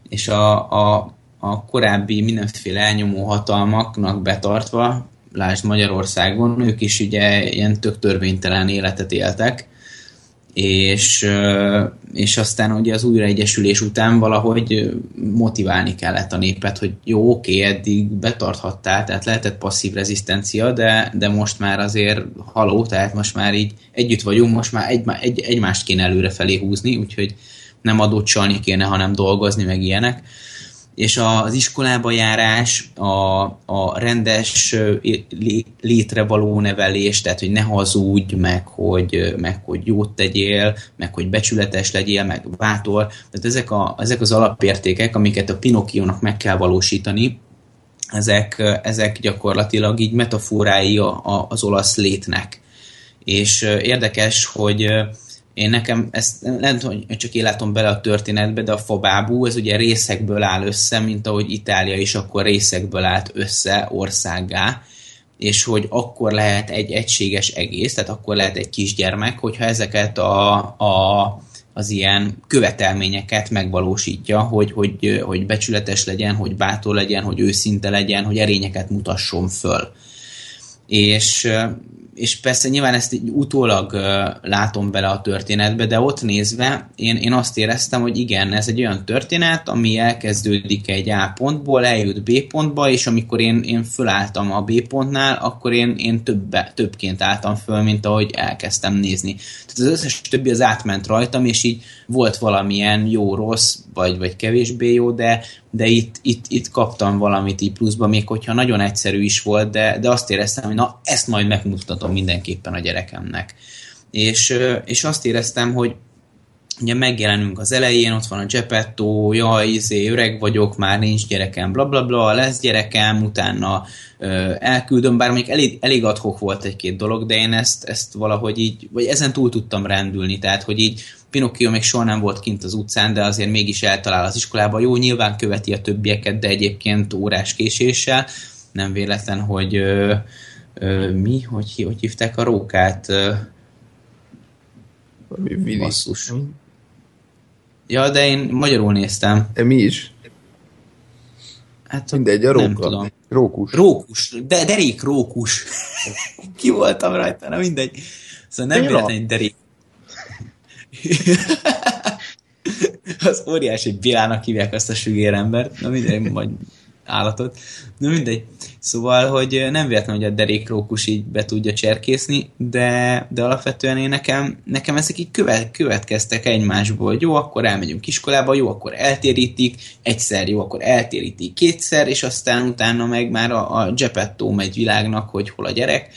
és a, a, a korábbi mindenféle elnyomó hatalmaknak betartva, lásd Magyarországon, ők is ugye ilyen tök törvénytelen életet éltek, és, és aztán ugye az újraegyesülés után valahogy motiválni kellett a népet, hogy jó, oké, eddig betarthattál, tehát lehetett passzív rezisztencia, de, de most már azért haló, tehát most már így együtt vagyunk, most már egy, egy, egymást kéne előrefelé húzni, úgyhogy nem adót csalni kéne, hanem dolgozni, meg ilyenek és az iskolába járás, a, a rendes ö, lé- létre való nevelés, tehát hogy ne hazudj, meg hogy, meg hogy jót tegyél, meg hogy becsületes legyél, meg bátor. Tehát ezek, a, ezek az alapértékek, amiket a Pinokkiónak meg kell valósítani, ezek, ezek gyakorlatilag így metaforái a, a, az olasz létnek. És érdekes, hogy én nekem ezt nem tudom, hogy csak én látom bele a történetbe, de a fabábú, ez ugye részekből áll össze, mint ahogy Itália is akkor részekből állt össze országgá, és hogy akkor lehet egy egységes egész, tehát akkor lehet egy kisgyermek, hogyha ezeket a, a, az ilyen követelményeket megvalósítja, hogy, hogy, hogy becsületes legyen, hogy bátor legyen, hogy őszinte legyen, hogy erényeket mutasson föl. És, és persze nyilván ezt így utólag látom bele a történetbe, de ott nézve én, én azt éreztem, hogy igen, ez egy olyan történet, ami elkezdődik egy A pontból, eljut B pontba, és amikor én, én fölálltam a B pontnál, akkor én, én többe, többként álltam föl, mint ahogy elkezdtem nézni. Tehát az összes többi az átment rajtam, és így volt valamilyen jó-rossz, vagy, vagy kevésbé jó, de, de itt, itt, itt kaptam valamit így pluszba, még hogyha nagyon egyszerű is volt, de, de azt éreztem, hogy na, ezt majd megmutatom mindenképpen a gyerekemnek. És, és azt éreztem, hogy ugye megjelenünk az elején, ott van a Geppetto, jaj, izé, öreg vagyok, már nincs gyerekem, bla bla bla, lesz gyerekem, utána ö, elküldöm, bár még elég, elég adhok volt egy-két dolog, de én ezt, ezt valahogy így, vagy ezen túl tudtam rendülni, tehát hogy így Pinocchio még soha nem volt kint az utcán, de azért mégis eltalál az iskolába. Jó, nyilván követi a többieket, de egyébként órás késéssel. Nem véletlen, hogy ö, ö, mi, hogy, hogy hívták a rókát? Ö, basszus. Ja, de én magyarul néztem.
De mi is?
Hát
Mindegy, a
nem
róka.
tudom.
Rókus.
Rókus, de Derék Rókus. Ki voltam rajta, na mindegy. Szóval nem
Béla.
véletlen, hogy Derék. az óriási Bélának hívják azt a sügérembert, na mindegy, vagy állatot. Na mindegy. Szóval, hogy nem véletlen, hogy a derék rókus így be tudja cserkészni, de, de alapvetően én nekem, nekem ezek így követ, következtek egymásból, hogy jó, akkor elmegyünk iskolába, jó, akkor eltérítik, egyszer, jó, akkor eltérítik kétszer, és aztán utána meg már a, a Geppetto megy világnak, hogy hol a gyerek.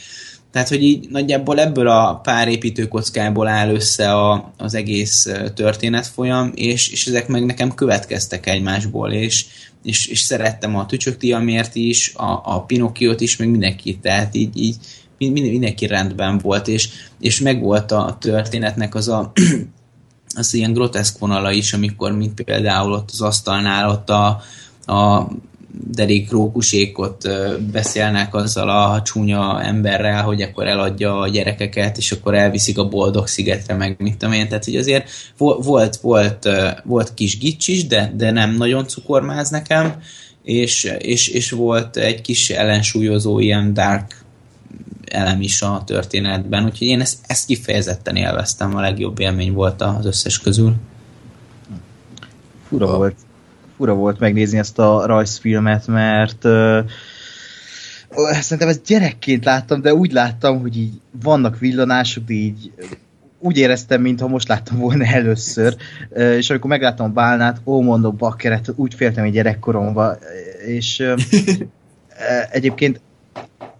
Tehát, hogy így nagyjából ebből a pár építőkockából áll össze a, az egész ö, történetfolyam, és, és ezek meg nekem következtek egymásból, és, és, és szerettem a Tücsök Tiamért is, a, a Pinokkiót is, meg mindenkit, tehát így, így mind, mindenki rendben volt, és, és megvolt a történetnek az a az ilyen groteszk vonala is, amikor mint például ott az asztalnál ott a, a derék rókusék ott ö, beszélnek azzal a csúnya emberrel, hogy akkor eladja a gyerekeket, és akkor elviszik a boldog szigetre, meg mit tudom én. Tehát, hogy azért vo- volt, volt, volt kis gics is, de, de nem nagyon cukormáz nekem, és, és, és volt egy kis ellensúlyozó ilyen dark elem is a történetben, úgyhogy én ezt, ezt kifejezetten élveztem, a legjobb élmény volt az összes közül.
Fura volt. Fura volt megnézni ezt a rajzfilmet, mert uh, szerintem ezt gyerekként láttam, de úgy láttam, hogy így vannak villanások, de így úgy éreztem, mintha most láttam volna először, és amikor megláttam a bálnát, ó, mondom, bakkeret, úgy féltem egy gyerekkoromba, és egyébként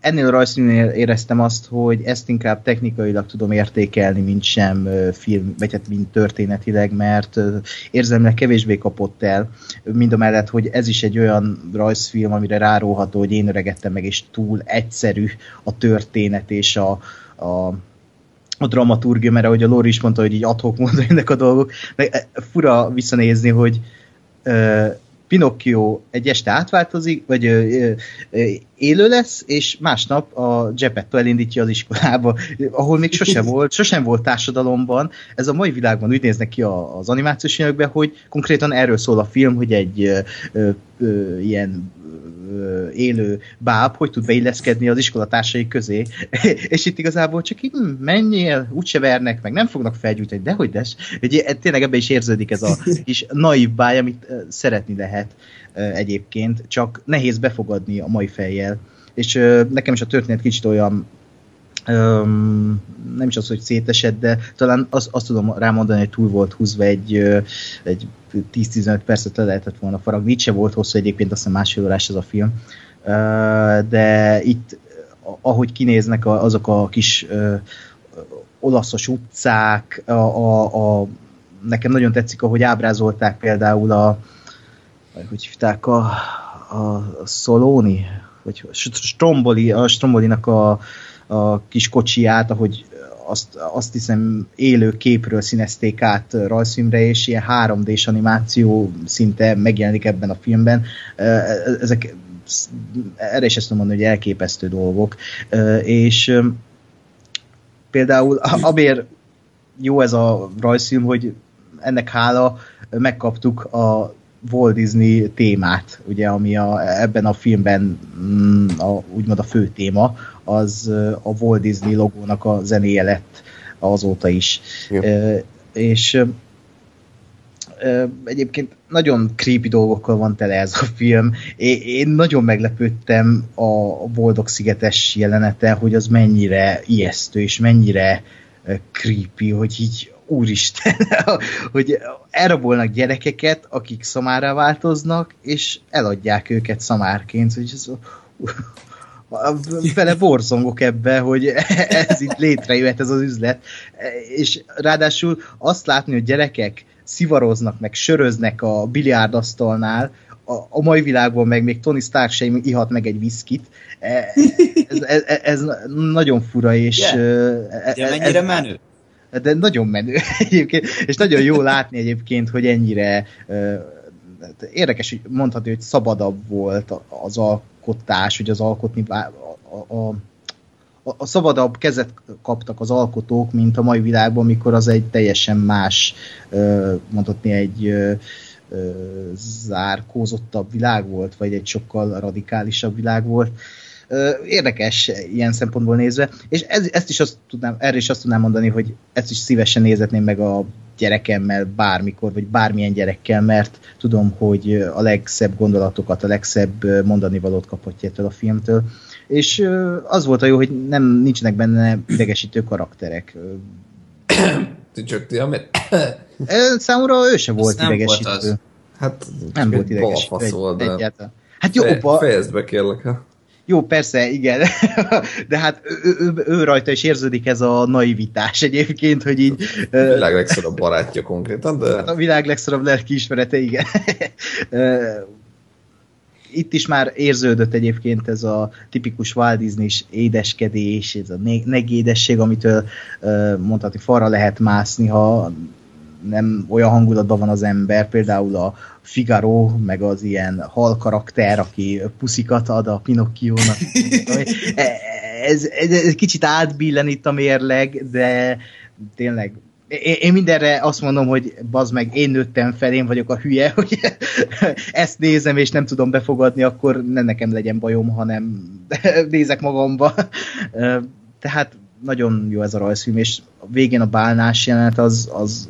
ennél a rajzfilmnél éreztem azt, hogy ezt inkább technikailag tudom értékelni, mint sem film, vagy hát mint történetileg, mert érzelmileg kevésbé kapott el, mind a mellett, hogy ez is egy olyan rajzfilm, amire ráróható, hogy én öregettem meg, és túl egyszerű a történet és a, a a dramaturgia, mert ahogy a Lori is mondta, hogy így adhok módon jönnek a dolgok, meg fura visszanézni, hogy Pinocchio egy este átváltozik, vagy ö, ö, élő lesz, és másnap a Geppetto elindítja az iskolába, ahol még sose volt, sosem volt társadalomban. Ez a mai világban úgy néznek ki az animációs anyagban, hogy konkrétan erről szól a film, hogy egy ö, ö, ilyen élő báb, hogy tud beilleszkedni az iskolatársai közé, és itt igazából csak így hm, menjél, úgyse vernek, meg nem fognak felgyújtani, de hogy des. Ugye, tényleg ebben is érződik ez a kis naív báj, amit szeretni lehet egyébként, csak nehéz befogadni a mai fejjel. És nekem is a történet kicsit olyan Um, nem is az, hogy szétesett, de talán azt, azt tudom rámondani, hogy túl volt húzva egy, egy 10-15 percet le lehetett volna faragni. Itt se volt hosszú egyébként, azt hiszem másfél órás ez a film. Uh, de itt, ahogy kinéznek a, azok a kis uh, olaszos utcák, a, a, a, nekem nagyon tetszik, ahogy ábrázolták például a hogy hívták a, a Szolóni, vagy Stromboli, a Strombolinak a, a kis kocsiját, ahogy azt, azt hiszem élő képről színezték át rajzfilmre, és ilyen 3D-s animáció szinte megjelenik ebben a filmben. Ezek erre is ezt mondani, hogy elképesztő dolgok. És például abért jó ez a rajzfilm, hogy ennek hála megkaptuk a Walt Disney témát, ugye, ami a, ebben a filmben mm, a, úgymond a fő téma, az a Walt Disney logónak a zenéje lett azóta is. E, és e, egyébként nagyon creepy dolgokkal van tele ez a film. Én, én nagyon meglepődtem a Boldog szigetes jelenete, hogy az mennyire ijesztő, és mennyire creepy, hogy így úristen, hogy elrabolnak gyerekeket, akik szamárá változnak, és eladják őket szamárként, hogy ez vele borzongok ebbe, hogy ez itt létrejöhet ez az üzlet, és ráadásul azt látni, hogy gyerekek szivaroznak, meg söröznek a biliárdasztalnál, a, a mai világban meg még Tony Stark sem ihat meg egy viszkit. Ez, ez, ez nagyon fura, és...
Yeah. De mennyire ez, menő?
De nagyon menő egyébként, és nagyon jó látni egyébként, hogy ennyire érdekes, hogy mondhatni, hogy szabadabb volt az alkotás, hogy az alkotni a, a, a, a szabadabb kezet kaptak az alkotók, mint a mai világban, mikor az egy teljesen más, mondhatni egy zárkózottabb világ volt, vagy egy sokkal radikálisabb világ volt. Érdekes ilyen szempontból nézve, és ez, ezt is azt tudnám, erre is azt tudnám mondani, hogy ezt is szívesen nézetném meg a gyerekemmel bármikor, vagy bármilyen gyerekkel, mert tudom, hogy a legszebb gondolatokat, a legszebb mondani valót kaphatja ettől a filmtől. És az volt a jó, hogy nem nincsenek benne idegesítő karakterek.
Csak ti, amit...
Számomra ő se volt
nem
idegesítő.
Volt az.
Hát
nem volt idegesítő.
Egy, de...
Egyáltalán. Hát jó,
Fe,
ba...
Fejezd be, kérlek, ha.
Jó, persze, igen, de hát ő, ő, ő rajta is érződik ez a naivitás egyébként, hogy így...
A világ legszorabb barátja konkrétan, de...
Hát a világ legszorabb lelkiismerete, igen. Itt is már érződött egyébként ez a tipikus Walt disney édeskedés, ez a negédesség, amitől mondhatni falra lehet mászni, ha nem olyan hangulatban van az ember, például a Figaro, meg az ilyen hal karakter, aki puszikat ad a Pinocchio-nak. ez, ez, ez kicsit átbillen itt a mérleg, de tényleg én, én mindenre azt mondom, hogy bazd meg, én nőttem fel, én vagyok a hülye, hogy ezt nézem, és nem tudom befogadni, akkor ne nekem legyen bajom, hanem nézek magamba. Tehát nagyon jó ez a rajzfilm, és a végén a bálnás jelenet az, az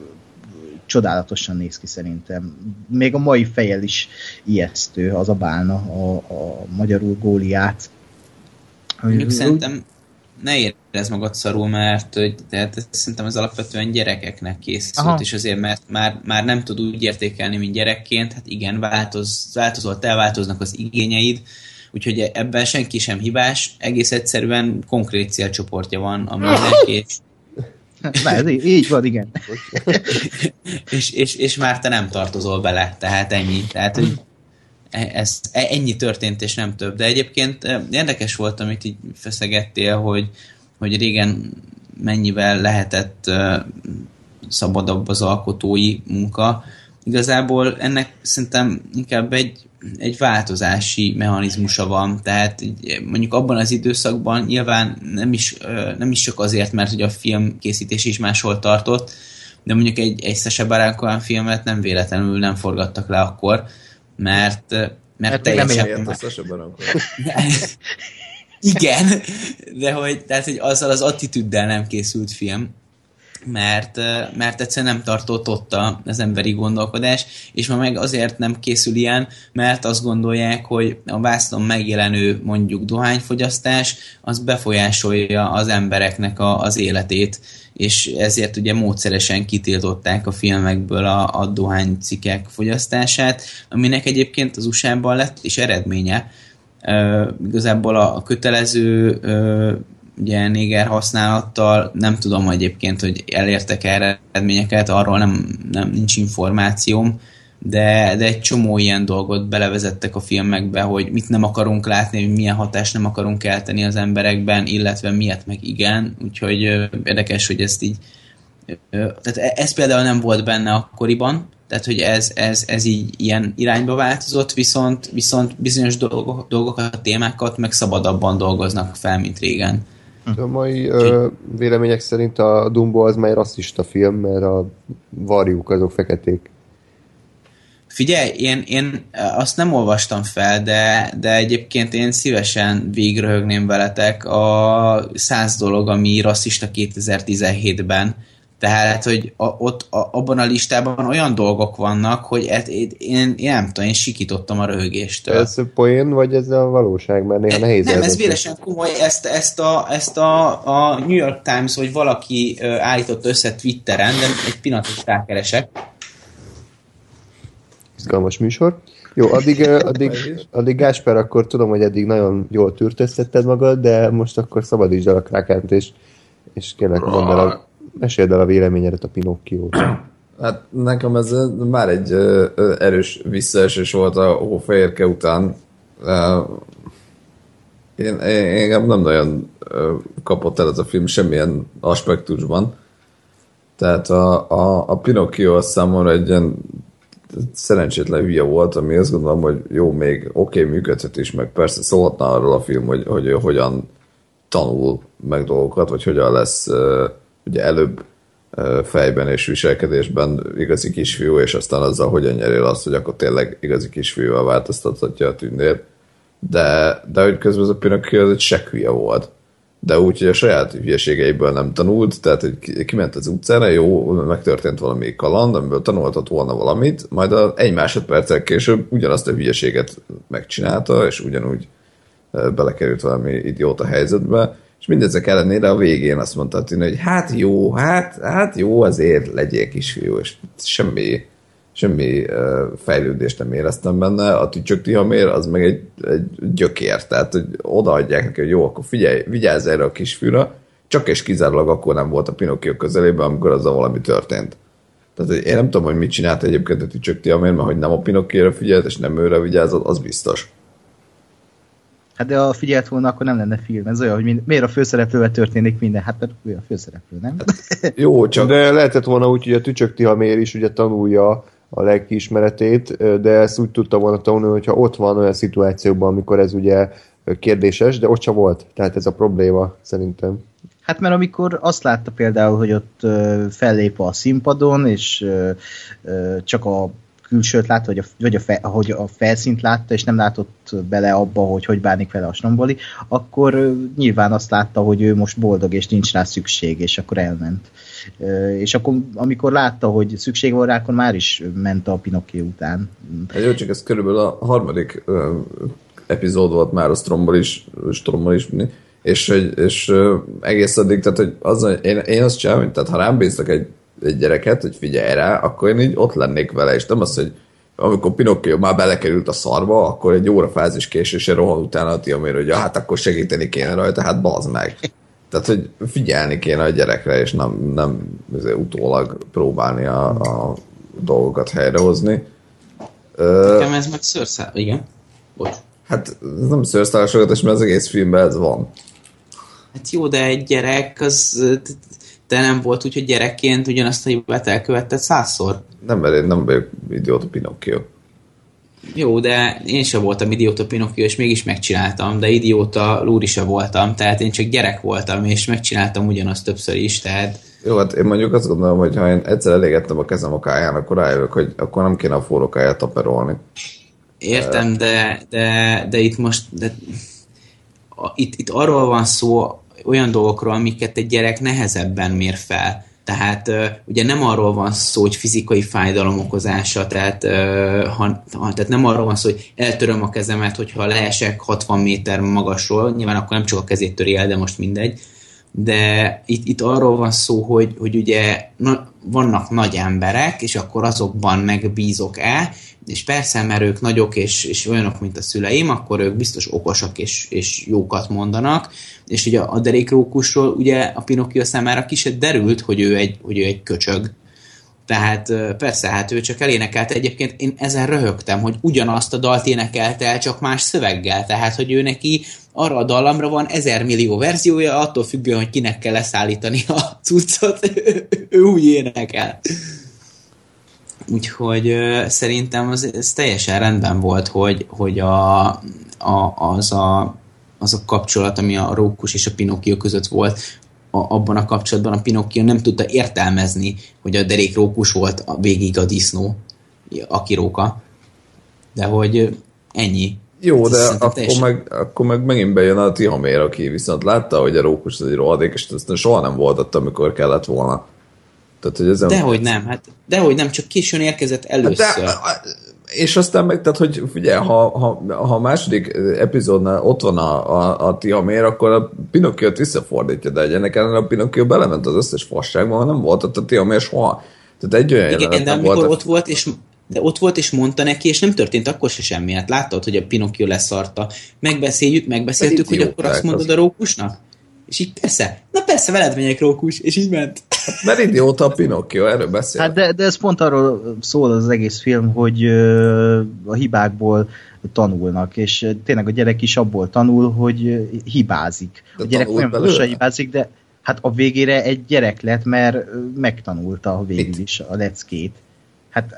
csodálatosan néz ki szerintem. Még a mai fejjel is ijesztő az a bálna, a, a magyarul góliát.
Mondjuk szerintem ne érezd magad szarul, mert tehát szerintem ez alapvetően gyerekeknek készült, Aha. és azért, mert már, már nem tud úgy értékelni, mint gyerekként, hát igen, változ, változol, te változnak az igényeid, úgyhogy ebben senki sem hibás, egész egyszerűen konkrét célcsoportja van, ami és
Na, ez így, így van, igen.
és, és, és már te nem tartozol bele, tehát ennyi. Tehát, hogy ez, e, ennyi történt, és nem több. De egyébként e, érdekes volt, amit így feszegettél, hogy, hogy régen mennyivel lehetett e, szabadabb az alkotói munka. Igazából ennek szerintem inkább egy, egy változási mechanizmusa van, tehát mondjuk abban az időszakban nyilván nem is, nem is csak azért, mert hogy a film készítés is máshol tartott, de mondjuk egy, egy Sese Baránkolyan filmet nem véletlenül nem forgattak le akkor, mert, mert, mert teljesen... Nem a Sase Igen, de hogy, tehát, hogy azzal az attitűddel nem készült film, mert, mert egyszerűen nem tartott ott az emberi gondolkodás, és ma meg azért nem készül ilyen, mert azt gondolják, hogy a vászlon megjelenő mondjuk dohányfogyasztás, az befolyásolja az embereknek a, az életét, és ezért ugye módszeresen kitiltották a filmekből a, a dohánycikek fogyasztását, aminek egyébként az USA-ban lett is eredménye. Uh, igazából a, a kötelező uh, ugye néger használattal, nem tudom egyébként, hogy elértek erre eredményeket, arról nem, nem nincs információm, de, de egy csomó ilyen dolgot belevezettek a filmekbe, hogy mit nem akarunk látni, hogy milyen hatást nem akarunk kelteni az emberekben, illetve miért meg igen, úgyhogy érdekes, hogy ezt így tehát e, ez például nem volt benne akkoriban, tehát hogy ez, ez, ez így ilyen irányba változott, viszont, viszont bizonyos dolgok, dolgokat, témákat meg szabadabban dolgoznak fel, mint régen.
A mai ö, vélemények szerint a Dumbo az már rasszista film, mert a varjuk azok feketék.
Figyelj, én, én azt nem olvastam fel, de, de egyébként én szívesen végröhögném veletek. A száz dolog, ami rasszista 2017-ben tehát, hogy a, ott a, abban a listában olyan dolgok vannak, hogy et, én, én, én nem tudom, én sikítottam a röhögéstől.
Ez poén, vagy ez a valóság? Mert néha nehéz
Nem, ez vélesen komoly, ezt, ezt, a, ezt a, a New York Times, vagy valaki állított össze Twitteren, de egy pillanatot rákeresek.
Izgalmas műsor. Jó, addig, addig, addig Gásper, akkor tudom, hogy eddig nagyon jól tűrtöztetted magad, de most akkor szabadítsd el a krákánt, és, és kérlek mondd el a Meséld el a véleményedet a Pinocchio-t.
Hát nekem ez már egy erős visszaesés volt a Hófehérke után. Én, én, én nem nagyon kapott el ez a film semmilyen aspektusban. Tehát a, a, a Pinocchio az számomra egy ilyen szerencsétlen hülye volt, ami azt gondolom, hogy jó, még oké, okay, működhet is, meg persze szólhatna arról a film, hogy, hogy hogyan tanul meg dolgokat, vagy hogyan lesz uh, ugye előbb fejben és viselkedésben igazi kisfiú, és aztán azzal hogyan nyerél azt, hogy akkor tényleg igazi kisfiúval változtathatja a tündér. De, de hogy közben az a Pinocchio az egy sekhülye volt. De úgy, hogy a saját hülyeségeiből nem tanult, tehát hogy kiment az utcára, jó, megtörtént valami kaland, amiből tanulhatott volna valamit, majd a, egy másodperccel később ugyanazt a hülyeséget megcsinálta, és ugyanúgy belekerült valami idióta helyzetbe, és mindezek ellenére a végén azt mondta a tűnő, hogy hát jó, hát, hát jó, azért legyél kisfiú, és semmi, semmi fejlődést nem éreztem benne. A tücsök tihamér az meg egy, egy gyökér, tehát hogy odaadják neki, hogy jó, akkor figyelj, vigyázz erre a kisfiúra, csak és kizárólag akkor nem volt a Pinocchio közelében, amikor az a valami történt. Tehát én nem tudom, hogy mit csinált egyébként a tücsök tihamér, mert hogy nem a Pinocchio-ra figyelt, és nem őre vigyázott, az biztos.
Hát de ha figyelt volna, akkor nem lenne film. Ez olyan, hogy mind, miért a főszereplővel történik minden? Hát mert ő a főszereplő, nem?
Jó, csak de lehetett volna úgy, hogy a Tücsök Tihamér is ugye tanulja a legkismeretét, de ezt úgy tudta volna tanulni, hogyha ott van olyan szituációban, amikor ez ugye kérdéses, de ott sem volt. Tehát ez a probléma szerintem.
Hát mert amikor azt látta például, hogy ott fellép a színpadon, és csak a külsőt látta, vagy, a, vagy a, fe, hogy a felszínt látta, és nem látott bele abba, hogy hogy bánik vele a stromboli, akkor nyilván azt látta, hogy ő most boldog, és nincs rá szükség, és akkor elment. És akkor, amikor látta, hogy szükség van rá, akkor már is ment a Pinocchio után.
Hát jó, csak ez körülbelül a harmadik ö, epizód volt már a Strombol is, Strombol is és, és ö, egész addig, tehát hogy az, én, én azt csinálom, tehát ha rám bíztak egy egy gyereket, hogy figyelj rá, akkor én így ott lennék vele, és nem az, hogy amikor Pinocchio már belekerült a szarba, akkor egy óra fázis késésre rohan utána a Tiamir, hogy ja, hát akkor segíteni kéne rajta, hát bazd meg. Tehát, hogy figyelni kéne a gyerekre, és nem, nem utólag próbálni a, a dolgokat helyrehozni.
Nekem ez meg szőrszál... Igen. Bocs.
Hát ez nem szőrszálasogatás, mert az egész filmben ez van.
Hát jó, de egy gyerek az te nem volt úgy, hogy gyerekként ugyanazt a hibát elkövetted százszor?
Nem, mert én nem vagyok idióta Pinocchio.
Jó, de én sem voltam idióta Pinocchio, és mégis megcsináltam, de idióta Lúri sem voltam, tehát én csak gyerek voltam, és megcsináltam ugyanazt többször is, tehát...
Jó, hát én mondjuk azt gondolom, hogy ha én egyszer elégettem a kezem a káján, akkor rájövök, hogy akkor nem kéne a forró káját taperolni.
Értem, de, de, de itt most de, a, itt, itt arról van szó, olyan dolgokról, amiket egy gyerek nehezebben mér fel. Tehát ugye nem arról van szó, hogy fizikai fájdalom okozása, tehát, ha, tehát nem arról van szó, hogy eltöröm a kezemet, hogyha leesek 60 méter magasról, nyilván akkor nem csak a kezét töri el, de most mindegy, de itt, itt arról van szó, hogy, hogy ugye na, vannak nagy emberek, és akkor azokban megbízok el, és persze, mert ők nagyok és, és olyanok, mint a szüleim, akkor ők biztos okosak és, és jókat mondanak, és ugye a derékrókusról ugye a Pinocchio számára kicsit derült, hogy ő egy, hogy ő egy köcsög, tehát persze, hát ő csak elénekelt. Egyébként én ezen röhögtem, hogy ugyanazt a dalt énekelte el, csak más szöveggel. Tehát, hogy ő neki arra a dallamra van ezer millió verziója, attól függően, hogy kinek kell leszállítani a cuccot, ő úgy énekel. Úgyhogy szerintem az, ez teljesen rendben volt, hogy, hogy a, a, az, a, az a kapcsolat, ami a Rókus és a Pinocchio között volt, a, abban a kapcsolatban a Pinocchio nem tudta értelmezni, hogy a derék Rókus volt a végig a disznó, a kiróka. De hogy ennyi.
Jó, de akkor teljesen... meg, akkor meg megint bejön a Tihamér, aki viszont látta, hogy a Rókus egy rohadék, és ezt soha nem volt ott, amikor kellett volna.
Tehát, hogy ezen... Dehogy nem, hát dehogy nem, csak későn érkezett először. De,
és aztán meg, tehát, hogy figyelj, ha, ha, ha a második epizódnál ott van a, a, a Tiamér, akkor a pinocchio visszafordítja, de ennek ellen a Pinocchio belement az összes fasságban, nem volt ott a Tiamér soha. Tehát egy olyan
Igen, de amikor volt, ott volt, és de ott volt, és mondta neki, és nem történt akkor se semmi. Hát láttad, hogy a Pinocchio leszarta. Megbeszéljük, megbeszéltük, hogy akkor azt mondod a rókusnak? És így persze, na persze, veled megyek Rókus, és így ment.
Hát, mert idióta a Pinocchio, erről beszél.
Hát de, de ez pont arról szól az egész film, hogy a hibákból tanulnak, és tényleg a gyerek is abból tanul, hogy hibázik. De a gyerek folyamatosan hibázik, de hát a végére egy gyerek lett, mert megtanulta a végül is a leckét. Hát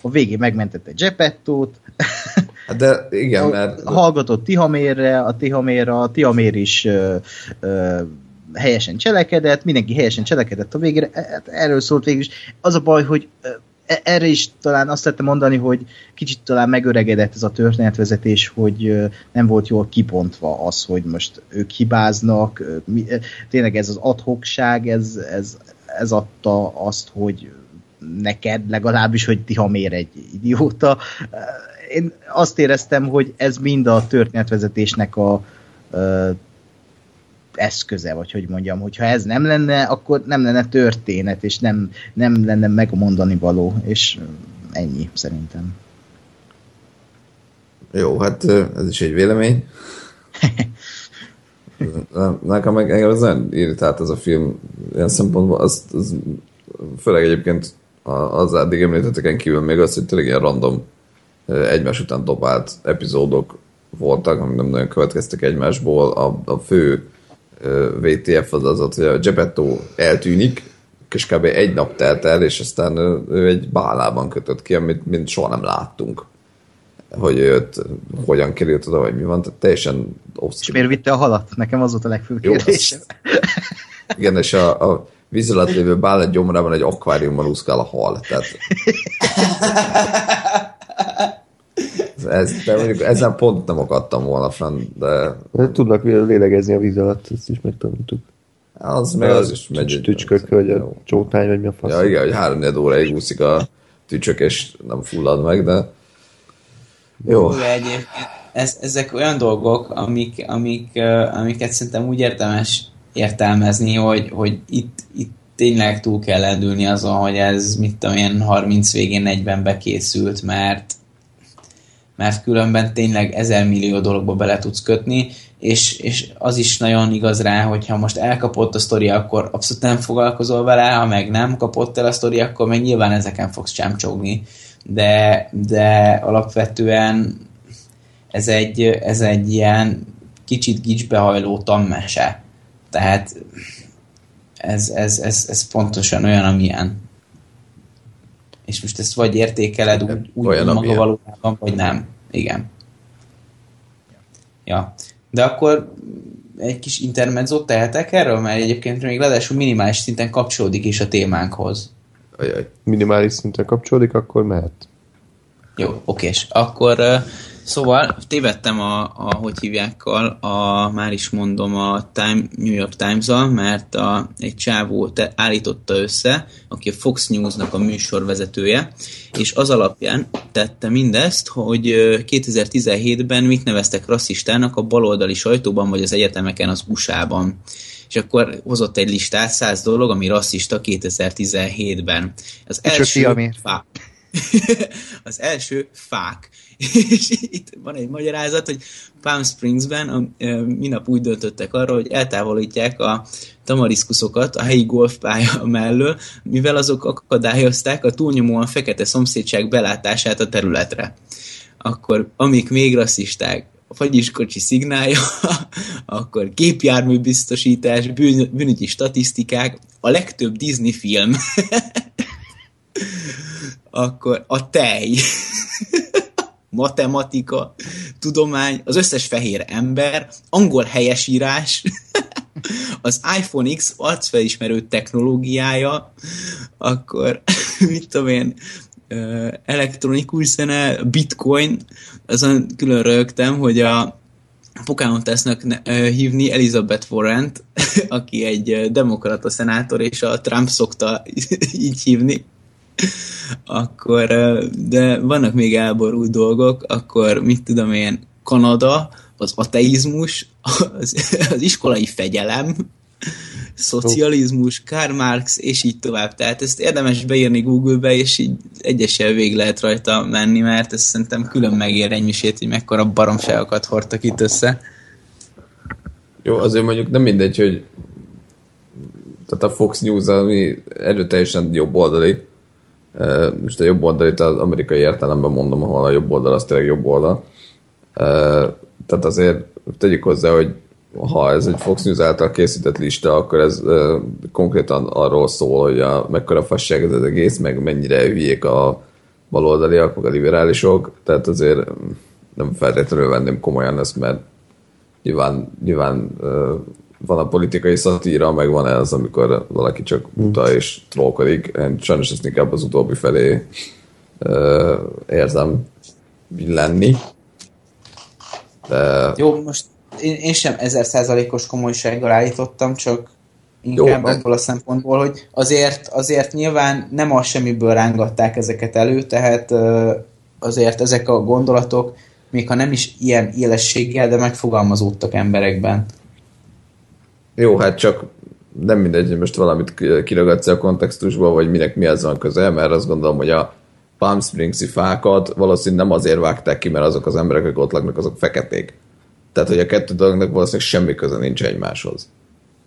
a végén megmentette Geppettót,
Hát de igen, a, mert...
Hallgatott Tihamérre, a Tihamérre, a Tihamér is ö, ö, helyesen cselekedett, mindenki helyesen cselekedett a végére, hát erről szólt végül is. Az a baj, hogy e, erre is talán azt lehetne mondani, hogy kicsit talán megöregedett ez a történetvezetés, hogy nem volt jól kipontva az, hogy most ők hibáznak, tényleg ez az adhokság, ez, ez, ez adta azt, hogy neked legalábbis, hogy Tihamér egy idióta én azt éreztem, hogy ez mind a történetvezetésnek a ö, eszköze, vagy hogy mondjam, hogyha ez nem lenne, akkor nem lenne történet, és nem, nem lenne megmondani való, és ennyi szerintem.
Jó, hát ez is egy vélemény. Nekem meg engem az nagyon irritált ez a film ilyen szempontból, az, az főleg egyébként az eddig említetteken kívül még az, hogy tényleg ilyen random egymás után dobált epizódok voltak, ami nem nagyon következtek egymásból. A, a fő VTF az az, hogy a Geppetto eltűnik, és kb. egy nap telt el, és aztán ő egy bálában kötött ki, amit mint soha nem láttunk. Hogy őt hogyan került oda, vagy mi van, tehát teljesen
osztó. És miért vitte a halat? Nekem az volt a legfőbb kérdés.
Igen, és a, a víz alatt lévő bál gyomrában egy akváriumban úszkál a hal. Tehát... Ez, de mondjuk ezen pont nem akadtam volna fenn, de...
de tudnak lélegezni a víz alatt, ezt is megtanultuk.
Az meg az is megy.
Tücskök, vagy a csótány, vagy mi a fasz.
Ja, igen, hogy három óráig úszik a tücsök, és nem fullad meg, de... Jó.
Egyébként ez, ezek olyan dolgok, amik, amik, amiket szerintem úgy érdemes értelmezni, hogy, hogy itt, itt tényleg túl kell lendülni azon, hogy ez mit tudom én 30 végén 40 bekészült, mert mert különben tényleg ezer millió dologba bele tudsz kötni, és, és az is nagyon igaz rá, hogyha most elkapott a sztori, akkor abszolút nem foglalkozol vele, ha meg nem kapott el a sztori, akkor meg nyilván ezeken fogsz csámcsogni. De, de alapvetően ez egy, ez egy ilyen kicsit gicsbehajló tammese. Tehát ez, ez, ez, ez pontosan olyan, amilyen. És most ezt vagy értékeled úgy, úgy olyan, maga valójában, vagy nem. Igen. Ja. De akkor egy kis intermedzót tehetek erről, mert egyébként még leadásul minimális szinten kapcsolódik is a témánkhoz.
Ajaj. Minimális szinten kapcsolódik, akkor mehet.
Jó, okés. Akkor uh, Szóval tévedtem a, a hogy hívjákkal, a, már is mondom, a Time, New York Times-al, mert a, egy csávó te, állította össze, aki a Fox News-nak a műsorvezetője, és az alapján tette mindezt, hogy 2017-ben mit neveztek rasszistának a baloldali sajtóban, vagy az egyetemeken az USA-ban és akkor hozott egy listát, száz dolog, ami rasszista 2017-ben. Az első, fá... az első fák. és itt van egy magyarázat, hogy Palm Springsben a, a, minap úgy döntöttek arra, hogy eltávolítják a tamariszkuszokat a helyi golfpálya mellől, mivel azok akadályozták a túlnyomóan fekete szomszédság belátását a területre. Akkor amik még rasszisták, a fagyiskocsi szignálja, akkor képjárműbiztosítás, bűn, bűnügyi statisztikák, a legtöbb Disney film, akkor a tej, matematika, tudomány, az összes fehér ember, angol helyesírás, az iPhone X arcfelismerő technológiája, akkor mit tudom én, elektronikus zene, bitcoin, azon külön rögtem, hogy a Pocahontasnak hívni Elizabeth warren aki egy demokrata szenátor, és a Trump szokta így hívni akkor, de vannak még elborult dolgok, akkor mit tudom én, Kanada, az ateizmus, az, az iskolai fegyelem, szocializmus, Karl Marx, és így tovább. Tehát ezt érdemes beírni Google-be, és így egyesel végig lehet rajta menni, mert ez szerintem külön megér egy misét, hogy mekkora baromságokat hordtak itt össze.
Jó, azért mondjuk nem mindegy, hogy tehát a Fox News, ami erőteljesen jobb oldali, most a jobb oldalt az amerikai értelemben mondom, ahol a jobb oldal az tényleg jobb oldal. Tehát azért tegyük hozzá, hogy ha ez egy Fox News által készített lista, akkor ez konkrétan arról szól, hogy a, mekkora fasság ez az egész, meg mennyire hülyék a baloldaliak, meg a liberálisok, tehát azért nem feltétlenül venném komolyan ezt, mert nyilván, nyilván van a politikai szatíra, meg van ez, amikor valaki csak buta és trollkodik. Én sajnos ezt inkább az utóbbi felé uh, érzem lenni.
De... Jó, most én, én sem ezer százalékos komolysággal állítottam, csak inkább Jó, abból a szempontból, hogy azért, azért nyilván nem a semmiből rángatták ezeket elő, tehát azért ezek a gondolatok, még ha nem is ilyen élességgel, de megfogalmazódtak emberekben.
Jó, hát csak nem mindegy, hogy most valamit kiragadsz a kontextusból, vagy minek mi az van köze, mert azt gondolom, hogy a Palm Springs-i fákat valószínűleg nem azért vágták ki, mert azok az emberek, akik ott laknak, azok feketék. Tehát, hogy a kettő dolognak valószínűleg semmi köze nincs egymáshoz.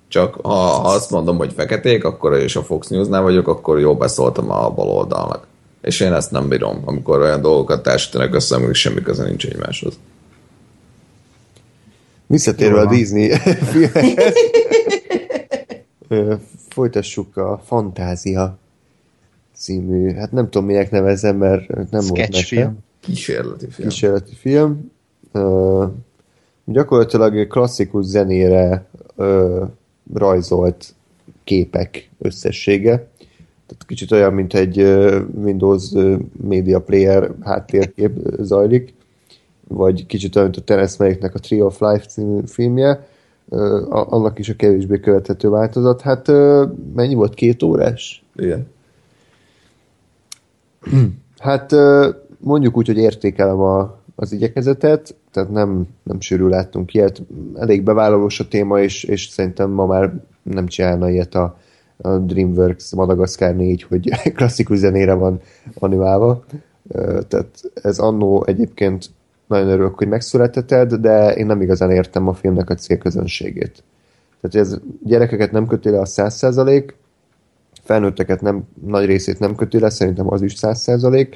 Csak ha, ha azt mondom, hogy feketék, akkor és a Fox News-nál vagyok, akkor jól beszóltam a baloldalnak. És én ezt nem bírom, amikor olyan dolgokat társítanak össze, amik semmi köze nincs egymáshoz.
Visszatérve a Disney filmekhez, folytassuk a Fantázia című, hát nem tudom minek nevezem, mert nem
Sketch volt film.
Kísérleti film.
Kísérleti film. Uh, gyakorlatilag klasszikus zenére uh, rajzolt képek összessége. Tehát kicsit olyan, mint egy Windows Media Player háttérkép zajlik, vagy kicsit olyan, mint a Terence Malicknek a Tree of Life című filmje, annak is a kevésbé követhető változat. Hát mennyi volt? Két órás?
Igen.
Hát mondjuk úgy, hogy értékelem a, az igyekezetet, tehát nem, nem sűrű láttunk ilyet. Elég bevállalós a téma, és, és szerintem ma már nem csinálna ilyet a, a DreamWorks Madagascar 4, hogy klasszikus zenére van animálva. Tehát ez annó egyébként nagyon örülök, hogy megszületett, de én nem igazán értem a filmnek a célközönségét. Tehát ez gyerekeket nem köti le a 100%, felnőtteket nem, nagy részét nem köti le, szerintem az is 100%.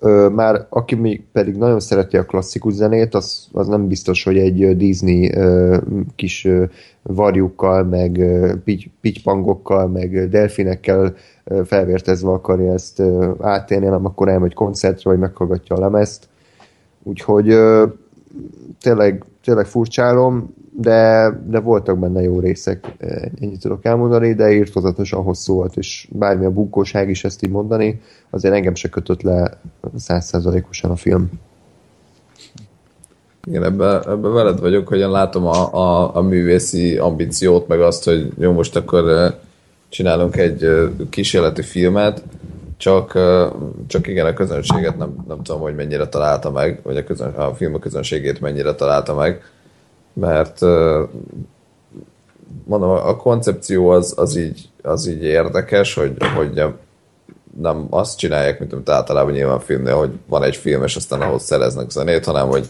Ö, már aki még pedig nagyon szereti a klasszikus zenét, az, az nem biztos, hogy egy Disney ö, kis ö, varjukkal, meg ö, pitty- pitypangokkal, meg delfinekkel felvértezve akarja ezt átélni, hanem akkor elmegy koncertre, vagy meghallgatja a lemezt. Úgyhogy tényleg, tényleg furcsálom, de, de voltak benne jó részek, ennyit tudok elmondani, de írtozatosan hosszú volt, és bármi a bunkóság is ezt így mondani, azért engem se kötött le százszázalékosan a film.
Igen, ebben ebbe veled vagyok, hogy én látom a, a, a művészi ambíciót, meg azt, hogy jó, most akkor csinálunk egy kísérleti filmet, csak, csak igen, a közönséget nem, nem tudom, hogy mennyire találta meg, vagy a, közön, a film a közönségét mennyire találta meg, mert mondom, a koncepció az, az, így, az így érdekes, hogy, hogy nem azt csinálják, mint amit általában nyilván filmnél, hogy van egy film, és aztán ahhoz szereznek zenét, hanem hogy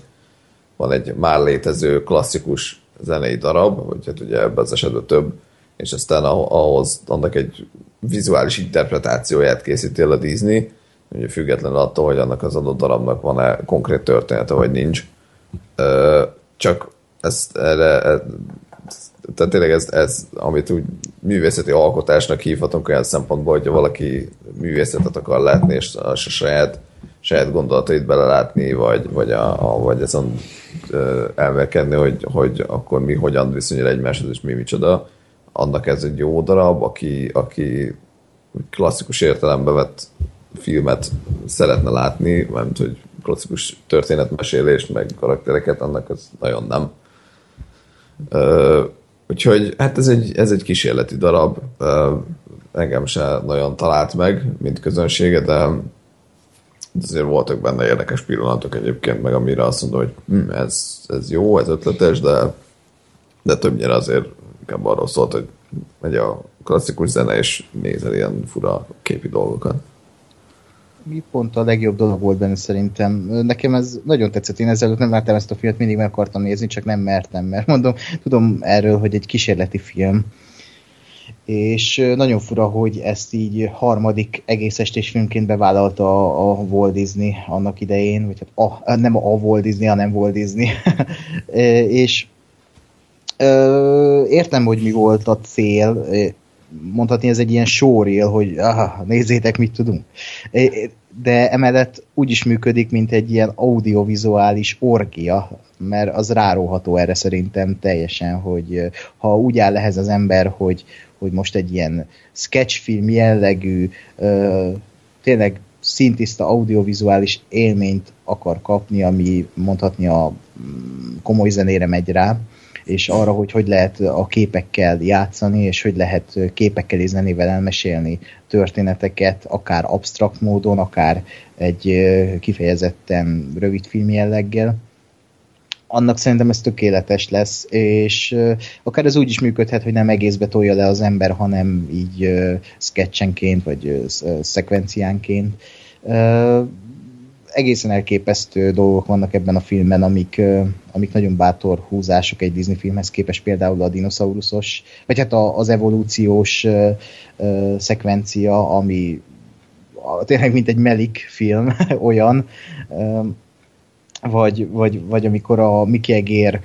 van egy már létező klasszikus zenei darab, vagy hát ugye ebben az esetben több, és aztán ah- ahhoz annak egy vizuális interpretációját készíti el a Disney, ugye függetlenül attól, hogy annak az adott darabnak van-e konkrét története, vagy nincs. Csak ezt erre, e- tehát tényleg ez, ez, amit úgy művészeti alkotásnak hívhatunk olyan szempontból, hogyha valaki művészetet akar látni, és a, saját, saját gondolatait belelátni, vagy, vagy, a, a, vagy ezen elmerkedni, hogy, hogy akkor mi hogyan viszonyul egymáshoz, és mi micsoda, annak ez egy jó darab, aki, aki klasszikus értelembe vett filmet szeretne látni, mert hogy klasszikus történetmesélést, meg karaktereket, annak ez nagyon nem. Ö, úgyhogy hát ez egy, ez egy kísérleti darab, Ö, engem se nagyon talált meg, mint közönsége, de azért voltak benne érdekes pillanatok egyébként, meg amire azt mondom, hogy hm, ez, ez jó, ez ötletes, de, de többnyire azért inkább arról szólt, hogy megy a klasszikus zene, és nézel ilyen fura képi dolgokat.
Mi pont a legjobb dolog volt benne szerintem. Nekem ez nagyon tetszett. Én ezelőtt nem láttam ezt a filmet, mindig meg akartam nézni, csak nem mertem, mert mondom, tudom erről, hogy egy kísérleti film. És nagyon fura, hogy ezt így harmadik egész estés filmként bevállalta a, a Walt Disney annak idején, vagy hát a, nem a Walt Disney, hanem Walt Disney. És Ö, értem, hogy mi volt a cél, mondhatni ez egy ilyen showreel, hogy aha, nézzétek, mit tudunk. De emellett úgy is működik, mint egy ilyen audiovizuális orgia, mert az ráróható erre szerintem teljesen, hogy ha úgy áll ehhez az ember, hogy, hogy most egy ilyen sketchfilm jellegű, tényleg szintiszta audiovizuális élményt akar kapni, ami mondhatni a mm, komoly zenére megy rá, és arra, hogy hogy lehet a képekkel játszani, és hogy lehet képekkel és zenével elmesélni történeteket, akár absztrakt módon, akár egy kifejezetten rövid film jelleggel. Annak szerintem ez tökéletes lesz, és akár ez úgy is működhet, hogy nem egészbe tolja le az ember, hanem így ö, sketchenként, vagy szekvenciánként. Egészen elképesztő dolgok vannak ebben a filmben, amik, amik nagyon bátor húzások egy Disney filmhez képest, például a dinoszauruszos, vagy hát az evolúciós szekvencia, ami tényleg mint egy Melik film, olyan, vagy, vagy, vagy amikor a Mickey Egér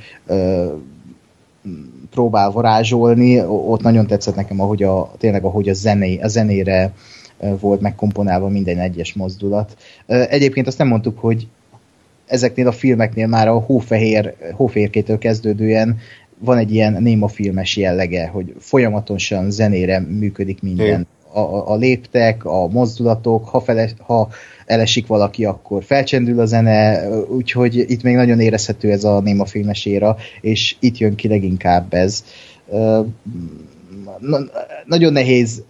próbál varázsolni, ott nagyon tetszett nekem, ahogy a, tényleg ahogy a, zené, a zenére volt megkomponálva minden egyes mozdulat. Egyébként azt nem mondtuk, hogy ezeknél a filmeknél már a hófehér, hófehérkétől kezdődően van egy ilyen némafilmes jellege, hogy folyamatosan zenére működik minden. A, a, a léptek, a mozdulatok, ha, fele, ha elesik valaki, akkor felcsendül a zene, úgyhogy itt még nagyon érezhető ez a némafilmes éra, és itt jön ki leginkább ez. Na, nagyon nehéz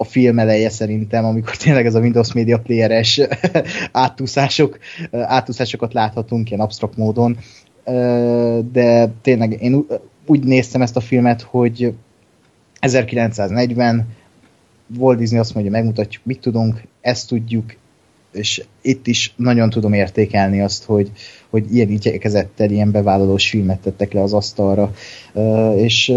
a film eleje szerintem, amikor tényleg ez a Windows Media Player-es átúszások, átúszásokat láthatunk ilyen absztrakt módon, de tényleg én úgy néztem ezt a filmet, hogy 1940 Walt Disney azt mondja, megmutatjuk, mit tudunk, ezt tudjuk, és itt is nagyon tudom értékelni azt, hogy, hogy ilyen igyekezettel, ilyen bevállalós filmet tettek le az asztalra, és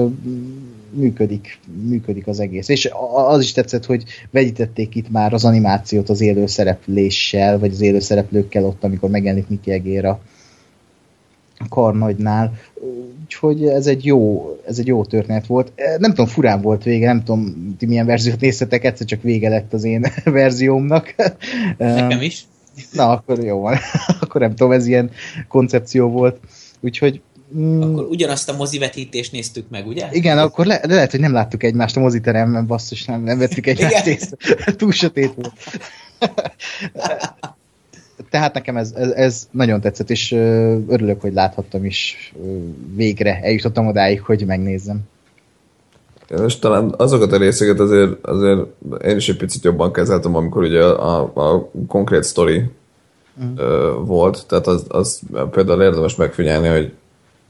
működik, működik az egész. És az is tetszett, hogy vegyítették itt már az animációt az élő szerepléssel, vagy az élő szereplőkkel ott, amikor megjelenik Miki Egér a Karnagynál. Úgyhogy ez egy jó, ez egy jó történet volt. Nem tudom, furán volt vége, nem tudom, ti milyen verziót néztetek, egyszer csak vége lett az én verziómnak.
Nekem is.
Na, akkor jó van. akkor nem tudom, ez ilyen koncepció volt. Úgyhogy
Mm. Akkor ugyanazt a mozivetítést néztük meg, ugye?
Igen, akkor le, de lehet, hogy nem láttuk egymást a moziteremben, basszus, nem, nem vettük egymást észre. Túl sötét volt. Tehát nekem ez, ez, ez nagyon tetszett, és örülök, hogy láthattam is végre. Eljutottam odáig, hogy megnézzem.
És talán azokat a részeket azért, azért én is egy picit jobban kezeltem, amikor ugye a, a, a konkrét sztori mm. volt, tehát az, az például érdemes megfigyelni, hogy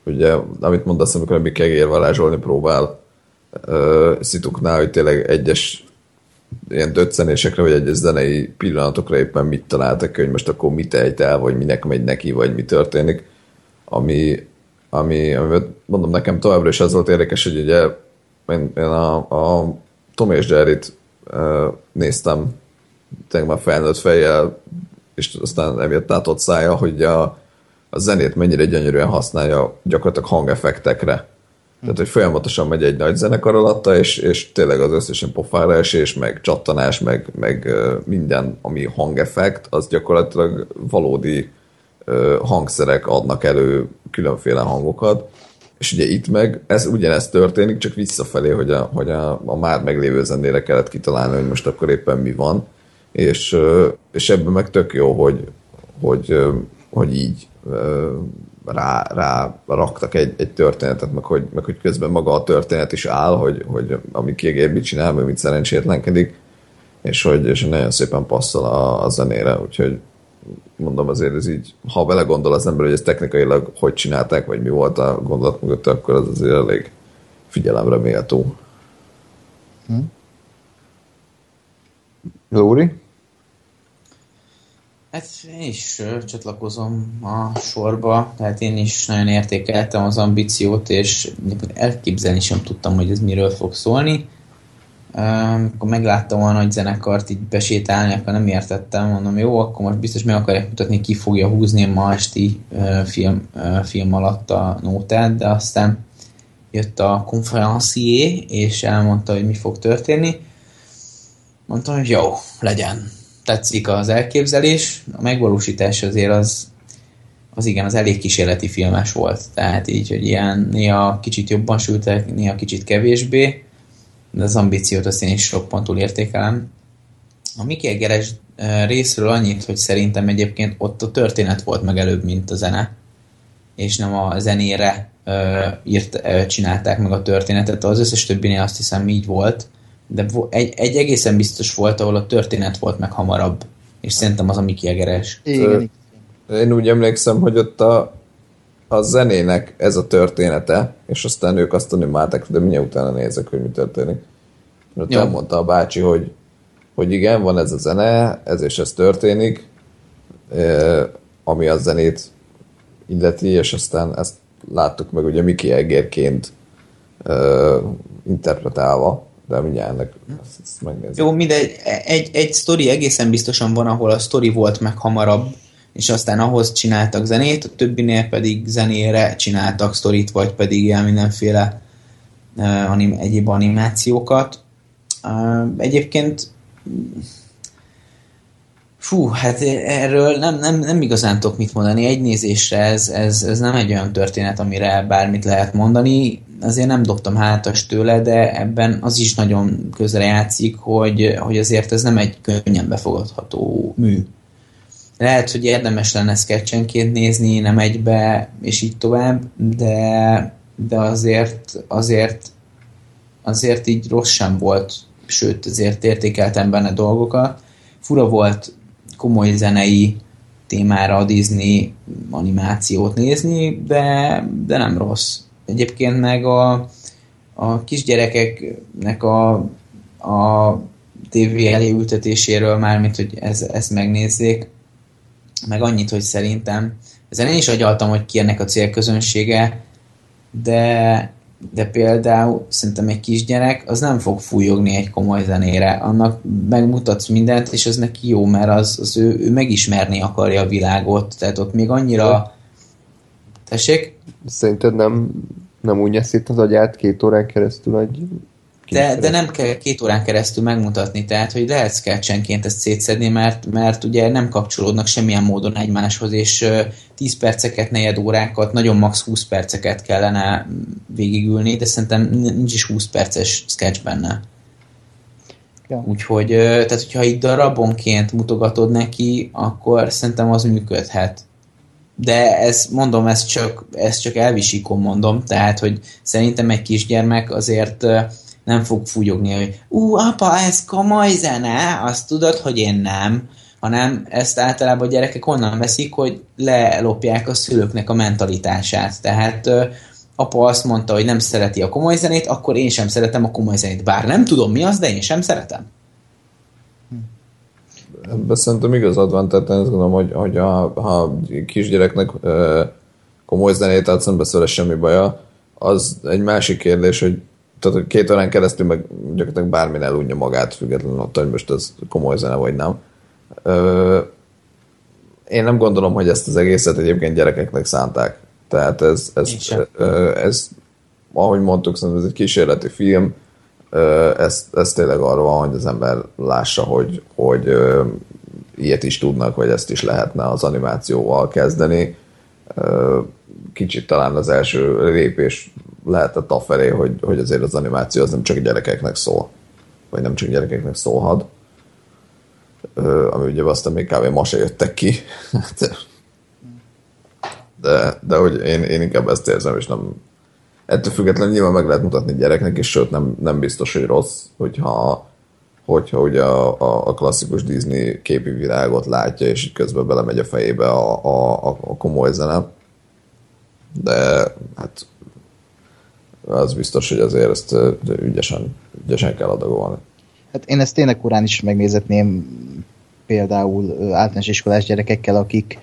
ugye, amit mondasz, amikor a Mikegér varázsolni próbál uh, szituknál, hogy tényleg egyes ilyen döccenésekre, vagy egyes zenei pillanatokra éppen mit találtak, hogy most akkor mit ejt el, vagy minek megy neki, vagy mi történik. Ami, ami, ami mondom nekem továbbra is az volt érdekes, hogy ugye én, én a, a Tom és Jerry-t uh, néztem tényleg már felnőtt fejjel, és aztán emiatt látott szája, hogy a, a zenét mennyire gyönyörűen használja gyakorlatilag hangeffektekre. Tehát, hogy folyamatosan megy egy nagy zenekar alatta, és, és tényleg az összesen pofára esés, meg csattanás, meg, meg minden, ami hangeffekt, az gyakorlatilag valódi hangszerek adnak elő különféle hangokat. És ugye itt meg ez ugyanezt történik, csak visszafelé, hogy a, hogy a, a már meglévő zenére kellett kitalálni, hogy most akkor éppen mi van. És, és ebben meg tök jó, hogy, hogy, hogy így rá, rá raktak egy, egy történetet, meg hogy, meg hogy közben maga a történet is áll, hogy, hogy ami kiegér mit csinál, meg mit szerencsétlenkedik, és hogy, és nagyon szépen passzol a, a zenére, úgyhogy mondom azért ez így, ha belegondol az ember, hogy ezt technikailag hogy csinálták, vagy mi volt a gondolat mögött, akkor az azért elég figyelemre méltó. Hm?
Lóri?
Hát én is csatlakozom a sorba, tehát én is nagyon értékeltem az ambíciót, és elképzelni sem tudtam, hogy ez miről fog szólni. Amikor megláttam a nagy zenekart így besétálni, akkor nem értettem, mondom, jó, akkor most biztos meg akarják mutatni, ki fogja húzni ma esti film, film alatt a nótát, de aztán jött a konferencié, és elmondta, hogy mi fog történni. Mondtam, hogy jó, legyen tetszik az elképzelés, a megvalósítás azért az, az igen, az elég kísérleti filmes volt. Tehát így, hogy ilyen néha kicsit jobban sültek, néha kicsit kevésbé, de az ambíciót azt én is sok pontul értékelem. A Mickey Egeres részről annyit, hogy szerintem egyébként ott a történet volt meg előbb, mint a zene, és nem a zenére írt, csinálták meg a történetet. Az összes többinél azt hiszem így volt, de egy, egy egészen biztos volt, ahol a történet volt meg hamarabb, és szerintem az a Miki Egeres.
Igen. Én úgy emlékszem, hogy ott a, a zenének ez a története, és aztán ők azt animálták, de mindjárt utána nézek, hogy mi történik. Ott elmondta a bácsi, hogy, hogy igen, van ez a zene, ez és ez történik, ami a zenét illeti, és aztán ezt láttuk meg ugye Miki Egerként interpretálva de mindjárt ennek ezt, ezt.
Jó, mindegy, egy, egy sztori egészen biztosan van, ahol a sztori volt meg hamarabb, és aztán ahhoz csináltak zenét, a többinél pedig zenére csináltak sztorit, vagy pedig ilyen mindenféle uh, anim, egyéb animációkat. Uh, egyébként Fú, hát erről nem, nem, nem igazán tudok mit mondani. Egy nézésre ez, ez, ez nem egy olyan történet, amire bármit lehet mondani. Azért nem dobtam hátas tőle, de ebben az is nagyon közre játszik, hogy, hogy azért ez nem egy könnyen befogadható mű. Lehet, hogy érdemes lenne sketchenként nézni, nem egybe, és így tovább, de, de azért, azért, azért így rossz sem volt, sőt, azért értékeltem benne dolgokat. Fura volt komoly zenei témára a Disney animációt nézni, de, de nem rossz. Egyébként meg a, a kisgyerekeknek a, a TV elé ültetéséről, mármint, hogy ez, ezt megnézzék, meg annyit, hogy szerintem ezen én is agyaltam, hogy ki ennek a célközönsége, de, de például szerintem egy kisgyerek az nem fog fújogni egy komoly zenére. Annak megmutatsz mindent, és ez neki jó, mert az, az ő, ő megismerni akarja a világot. Tehát ott még annyira... Tessék?
Szerinted nem, nem úgy nyeszít az agyát két órán keresztül egy
de, de nem kell két órán keresztül megmutatni, tehát hogy lehet sketchenként ezt szétszedni, mert, mert ugye nem kapcsolódnak semmilyen módon egymáshoz, és 10 perceket, negyed órákat, nagyon max 20 perceket kellene végigülni, de szerintem nincs is 20 perces sketch benne. Ja. Úgyhogy, tehát hogyha itt darabonként mutogatod neki, akkor szerintem az működhet. De ez, mondom, ez csak, ez csak elvisikon mondom, tehát, hogy szerintem egy kisgyermek azért nem fog fújogni, hogy ú, apa, ez komoly zene, azt tudod, hogy én nem, hanem ezt általában a gyerekek onnan veszik, hogy lelopják a szülőknek a mentalitását. Tehát apa azt mondta, hogy nem szereti a komoly zenét, akkor én sem szeretem a komoly zenét. Bár nem tudom mi az, de én sem szeretem.
Ebben szerintem igazad van, tehát én azt gondolom, hogy, hogy a, ha kisgyereknek komoly zenét adsz, nem semmi baja, az egy másik kérdés, hogy tehát hogy két órán keresztül meg gyakorlatilag bármin elunja magát, függetlenül attól, hogy most ez komoly zene vagy nem. Ö, én nem gondolom, hogy ezt az egészet egyébként gyerekeknek szánták. Tehát ez, ez, ö, ez ahogy mondtuk, szerintem ez egy kísérleti film, ez, ez tényleg arra van, hogy az ember lássa, hogy, hogy ilyet is tudnak, vagy ezt is lehetne az animációval kezdeni. Kicsit talán az első lépés lehetett afelé, hogy, hogy azért az animáció az nem csak gyerekeknek szól, vagy nem csak gyerekeknek szólhat, ami ugye aztán még kb. ma se jöttek ki. de, de hogy én, én inkább ezt érzem, és nem ettől függetlenül nyilván meg lehet mutatni gyereknek, és sőt nem, nem biztos, hogy rossz, hogyha hogyha ugye a, a, a klasszikus Disney képi világot látja, és így közben belemegy a fejébe a, a, a komoly zene. De hát az biztos, hogy azért ezt ügyesen, ügyesen kell adagolni.
Hát én ezt tényleg korán is megnézetném például általános iskolás gyerekekkel, akik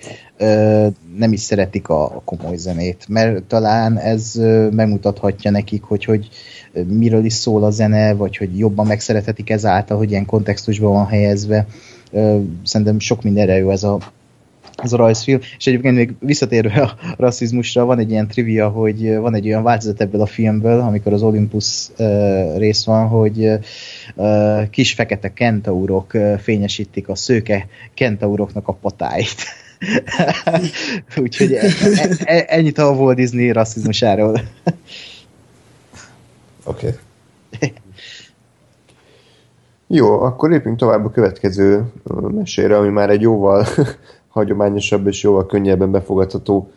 nem is szeretik a, a komoly zenét, mert talán ez megmutathatja nekik, hogy, hogy miről is szól a zene, vagy hogy jobban megszerethetik ezáltal, hogy ilyen kontextusban van helyezve. Szerintem sok mindenre jó ez a ez a rajzfilm, és egyébként még visszatérve a rasszizmusra, van egy ilyen trivia, hogy van egy olyan változat ebből a filmből, amikor az Olympus uh, rész van, hogy kis fekete kentaurok fényesítik a szőke kentauroknak a patáit. Úgyhogy e, e, e, ennyit a Walt Disney rasszizmusáról.
Oké. Okay.
Jó, akkor lépjünk tovább a következő mesére, ami már egy jóval hagyományosabb és jóval könnyebben befogadható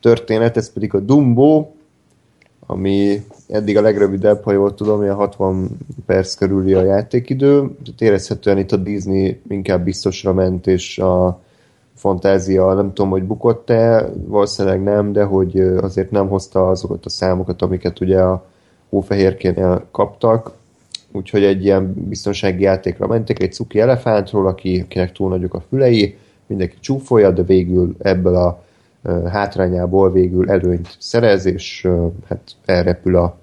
történet, ez pedig a Dumbo, ami eddig a legrövidebb, ha jól tudom, a 60 perc körüli a játékidő. Tehát érezhetően itt a Disney inkább biztosra ment, és a fantázia, nem tudom, hogy bukott-e, valószínűleg nem, de hogy azért nem hozta azokat a számokat, amiket ugye a Hófehérkénél kaptak. Úgyhogy egy ilyen biztonsági játékra mentek, egy cuki elefántról, aki, akinek túl nagyok a fülei, mindenki csúfolja, de végül ebből a hátrányából végül előnyt szerez, és hát elrepül a,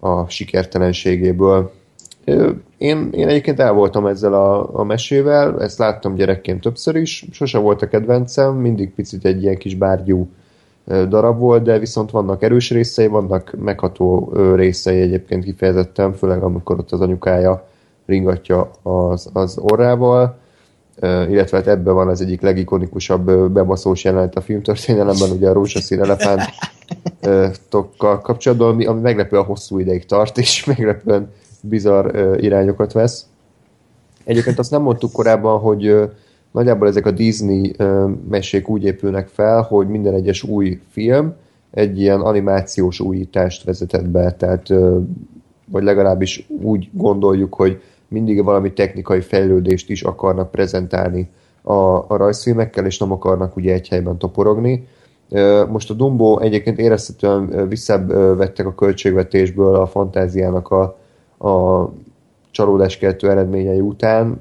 a sikertelenségéből. Én, én egyébként el voltam ezzel a, a mesével, ezt láttam gyerekként többször is, sose volt a kedvencem, mindig picit egy ilyen kis bárgyú darab volt, de viszont vannak erős részei, vannak megható részei egyébként kifejezetten, főleg amikor ott az anyukája ringatja az, az orrával. Illetve hát ebben van az egyik legikonikusabb bebaszós jelenet a filmtörténelemben, ugye a rózsaszín elefánt tokkal kapcsolatban, ami, ami meglepően hosszú ideig tart, és meglepően bizarr irányokat vesz. Egyébként azt nem mondtuk korábban, hogy nagyjából ezek a Disney mesék úgy épülnek fel, hogy minden egyes új film egy ilyen animációs újítást vezetett be, tehát vagy legalábbis úgy gondoljuk, hogy mindig valami technikai fejlődést is akarnak prezentálni a, a rajzfilmekkel, és nem akarnak ugye egy helyben toporogni. Most a Dumbo egyébként érezhetően visszavettek a költségvetésből a fantáziának a, a csalódáskeltő eredményei után.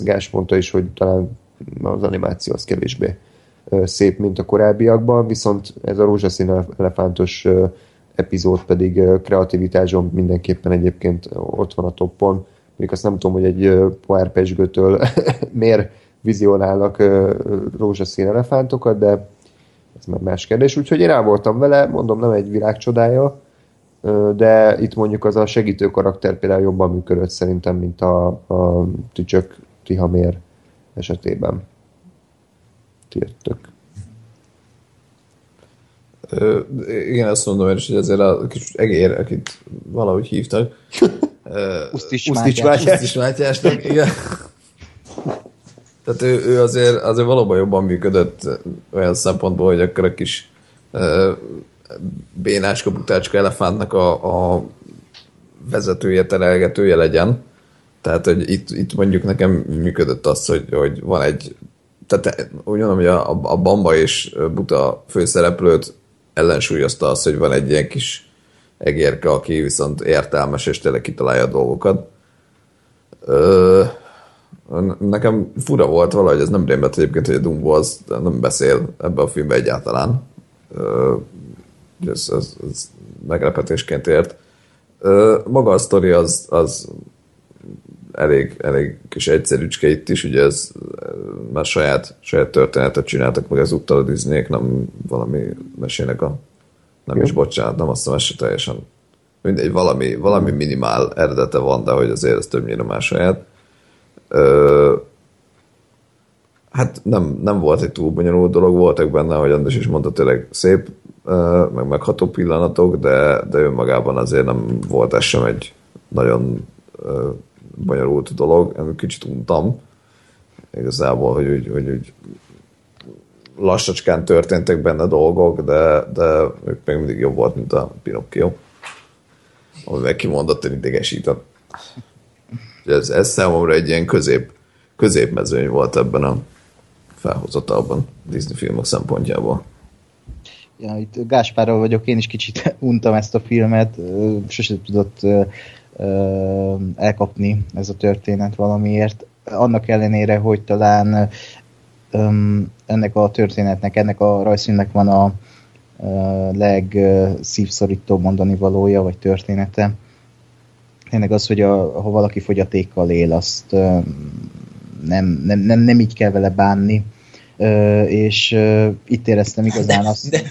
Gás mondta is, hogy talán az animáció az kevésbé szép, mint a korábbiakban, viszont ez a rózsaszín elefántos epizód pedig kreativitáson mindenképpen egyébként ott van a toppon. Még azt nem tudom, hogy egy Poár Pesgőtől miért vizionálnak rózsaszín elefántokat, de ez már más kérdés. Úgyhogy én rá voltam vele, mondom, nem egy világ csodája, de itt mondjuk az a segítő karakter például jobban működött szerintem, mint a, a tücsök Tihamér esetében. Tiértök.
igen, azt mondom én is, hogy ezért a kis egér, akit valahogy hívtak.
Usztis
Mátyásnak, igen. Tehát ő, ő azért, azért valóban jobban működött olyan szempontból, hogy akkor a kis bénáska, butácska elefántnak a, a vezetője, terelgetője legyen. Tehát, hogy itt, itt mondjuk nekem működött az, hogy, hogy van egy tehát úgy mondom, hogy a, a Bamba és Buta főszereplőt ellensúlyozta az, hogy van egy ilyen kis egérke, aki viszont értelmes és tényleg kitalálja a dolgokat. Ö, nekem fura volt valahogy, ez nem rémlett egyébként, hogy a Dumbo az nem beszél ebbe a filmbe egyáltalán. Ö, ez, ez, ez meglepetésként ért. Maga a sztori az, az elég, elég kis egyszerűcske itt is, ugye ez már saját, saját történetet csináltak meg ezúttal a disney nem valami mesének a nem Jó. is bocsánat, nem azt hiszem, ez teljesen mindegy, valami, valami minimál eredete van, de hogy azért ez többnyire más saját. Ö, hát nem, nem volt egy túl bonyolult dolog, voltak benne, ahogy András is mondta, tényleg szép, meg megható pillanatok, de, de önmagában azért nem volt ez sem egy nagyon bonyolult dolog, én kicsit untam igazából, hogy úgy, hogy úgy lassacskán történtek benne dolgok, de, de még mindig jobb volt, mint a Pinocchio, ami meg kimondottan idegesített. Ez, ez számomra egy ilyen közép, középmezőny volt ebben a felhozatalban Disney filmek szempontjából.
Ja, itt Gáspárral vagyok, én is kicsit untam ezt a filmet, sose tudott elkapni ez a történet valamiért. Annak ellenére, hogy talán ennek a történetnek, ennek a rajzfilmnek van a legszívszorító mondani valója, vagy története. Ennek az, hogy a, ha valaki fogyatékkal él, azt nem, nem, nem, nem így kell vele bánni, és itt éreztem igazán azt... De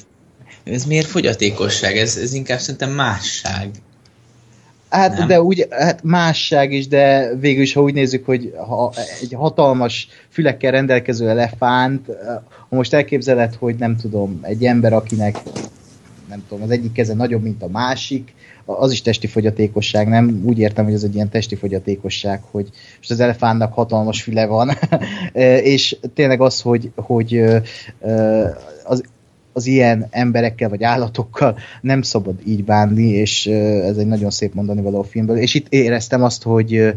ez miért fogyatékosság? Ez, ez inkább szerintem másság.
Hát, nem? de úgy, hát másság is, de végül is, ha úgy nézzük, hogy ha egy hatalmas fülekkel rendelkező elefánt, ha most elképzeled, hogy nem tudom, egy ember, akinek nem tudom, az egyik keze nagyobb, mint a másik, az is testi fogyatékosság, nem? Úgy értem, hogy ez egy ilyen testi fogyatékosság, hogy most az elefántnak hatalmas füle van, és tényleg az, hogy, hogy az, az ilyen emberekkel vagy állatokkal nem szabad így bánni, és ez egy nagyon szép mondani való filmből. És itt éreztem azt, hogy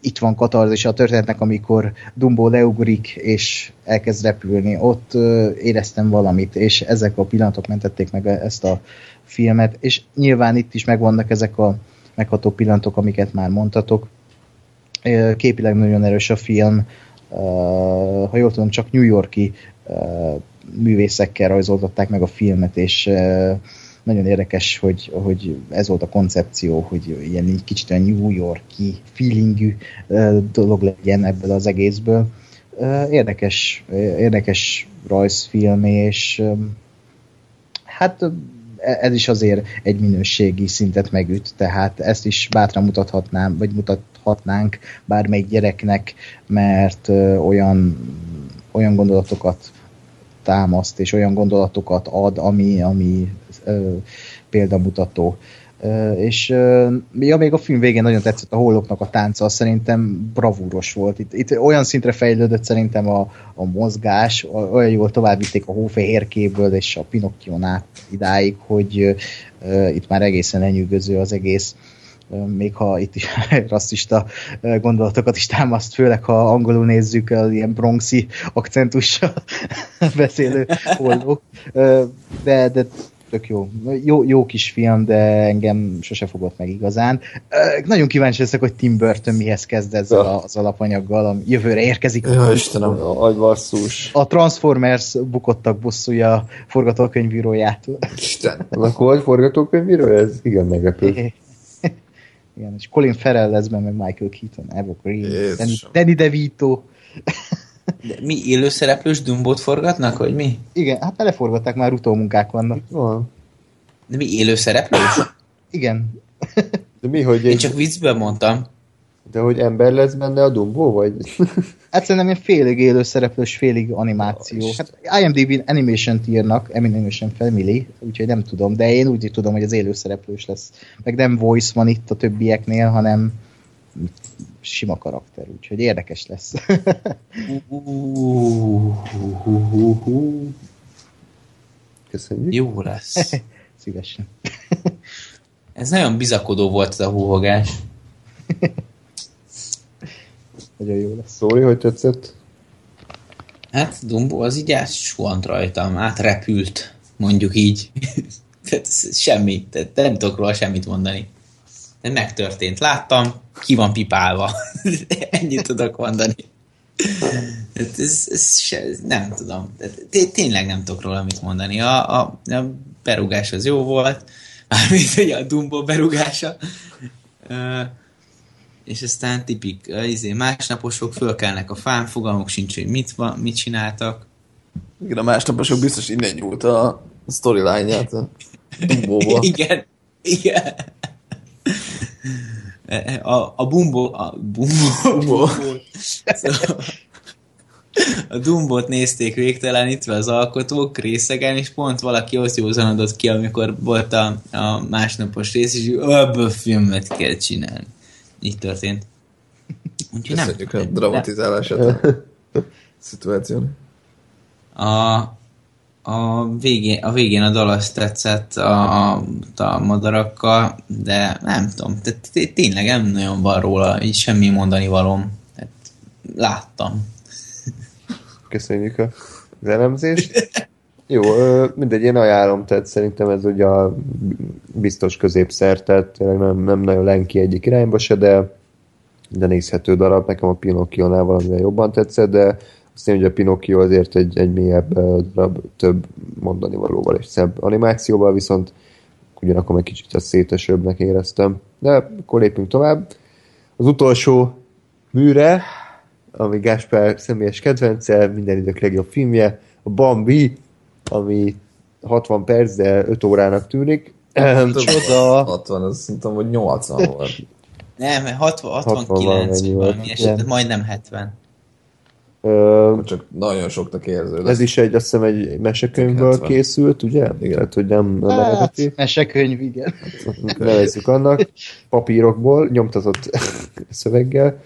itt van katarzis a történetnek, amikor Dumbo leugrik és elkezd repülni. Ott éreztem valamit, és ezek a pillanatok mentették meg ezt a filmet, és nyilván itt is megvannak ezek a megható pillanatok, amiket már mondtatok. Képileg nagyon erős a film, ha jól tudom, csak New Yorki művészekkel rajzoltatták meg a filmet, és nagyon érdekes, hogy, hogy ez volt a koncepció, hogy ilyen egy kicsit olyan New Yorki feelingű dolog legyen ebből az egészből. Érdekes, érdekes rajzfilm, és hát ez is azért egy minőségi szintet megüt, tehát ezt is bátran mutathatnám, vagy mutathatnánk bármelyik gyereknek, mert olyan, olyan gondolatokat támaszt, és olyan gondolatokat ad, ami, ami ö, példamutató. És ja, még a film végén nagyon tetszett a holloknak a tánca, szerintem bravúros volt. Itt, itt olyan szintre fejlődött szerintem a, a mozgás, olyan jól továbbvitték a hófehérkéből és a Pinocchion át idáig, hogy ö, itt már egészen lenyűgöző az egész még ha itt is rasszista gondolatokat is támaszt, főleg ha angolul nézzük az ilyen bronxi akcentussal beszélő oldók. De, de tök jó. jó. Jó kis film, de engem sose fogott meg igazán. Nagyon kíváncsi leszek, hogy Tim Burton mihez kezd ezzel ja. az alapanyaggal, ami jövőre érkezik.
Ja, Istenem.
Agyvasszus.
A Transformers bukottak bosszúja a forgatókönyvíróját.
Isten.
Akkor vagy forgatókönyvíró? Ez igen meglepő.
Igen, és Colin Farrell lesz benne, meg Michael Keaton, Eva Green, Danny. Danny DeVito.
De mi élőszereplős Dumbót forgatnak, vagy mi?
Igen, hát beleforgatták, már utómunkák vannak.
Van.
De mi élőszereplős?
Igen.
De mi, hogy,
Én
egy,
csak viccben mondtam.
de hogy ember lesz benne a Dumbo, vagy?
Hát szerintem ilyen félig élő szereplős, félig animáció. Hát IMDb Animation írnak, Animation Family, úgyhogy nem tudom, de én úgy tudom, hogy az élő szereplős lesz. Meg nem voice van itt a többieknél, hanem sima karakter, úgyhogy érdekes lesz.
Köszönjük.
Jó lesz.
Szívesen.
Ez nagyon bizakodó volt ez a húhogás.
Nagyon jó lesz.
Szóri, hogy tetszett?
Hát Dumbo az így átsuhant rajtam, átrepült, mondjuk így. Tehát semmi, tehát nem tudok róla semmit mondani. De megtörtént, láttam, ki van pipálva. Ennyit tudok mondani. Tehát ez, ez, se, nem tudom. Té- Tényleg nem tudok róla mit mondani. A, a, a berugás az jó volt, mármint a Dumbo berugása. Ö, és aztán tipik, izé, másnaposok fölkelnek a fán, fogalmuk sincs, hogy mit, van, mit csináltak.
Igen, a másnaposok biztos innen nyúlt a storyline-ját a Dumbóba.
igen, igen. A, a bumbo, a bumbo,
Bumbo.
Szóval a Dumbot nézték végtelenítve az alkotók részegen, és pont valaki ott józanodott ki, amikor volt a, a másnapos rész, és ebből filmet kell csinálni. Így történt. Úgyhogy nem.
Köszönjük a dramatizálását a szituáción.
A, a, végén, a végén a dal azt tetszett a, a, madarakkal, de nem tudom, tényleg nem nagyon van róla így semmi mondani valóm. Tehát láttam.
Köszönjük a- elemzést. Jó, mindegy, én ajánlom, tehát szerintem ez ugye a biztos középszer, tehát nem, nem nagyon lenki egyik irányba se, de, de nézhető darab. Nekem a Pinocchio-nál valamivel jobban tetszett, de azt én, hogy a Pinocchio azért egy, egy mélyebb darab, több mondani valóval és szebb animációval, viszont ugyanakkor egy kicsit ezt szétesőbbnek éreztem. De akkor lépünk tovább. Az utolsó műre, ami Gáspár személyes kedvence, minden idők legjobb filmje, a Bambi, ami 60 perc, de 5 órának tűnik. Ehm,
Csoda.
60, az szerintem, hogy 80 volt.
Nem, 60,
60
69
valamennyi
vagy
volt.
valami eset, majdnem 70.
Ö,
Csak nagyon soknak érződött.
ez is egy, azt hiszem, egy mesekönyvből
70.
készült, ugye? Igen. Tehát, hogy nem, nem
Hát,
eredeti.
mesekönyv, igen.
Nevezzük annak. Papírokból, nyomtatott szöveggel.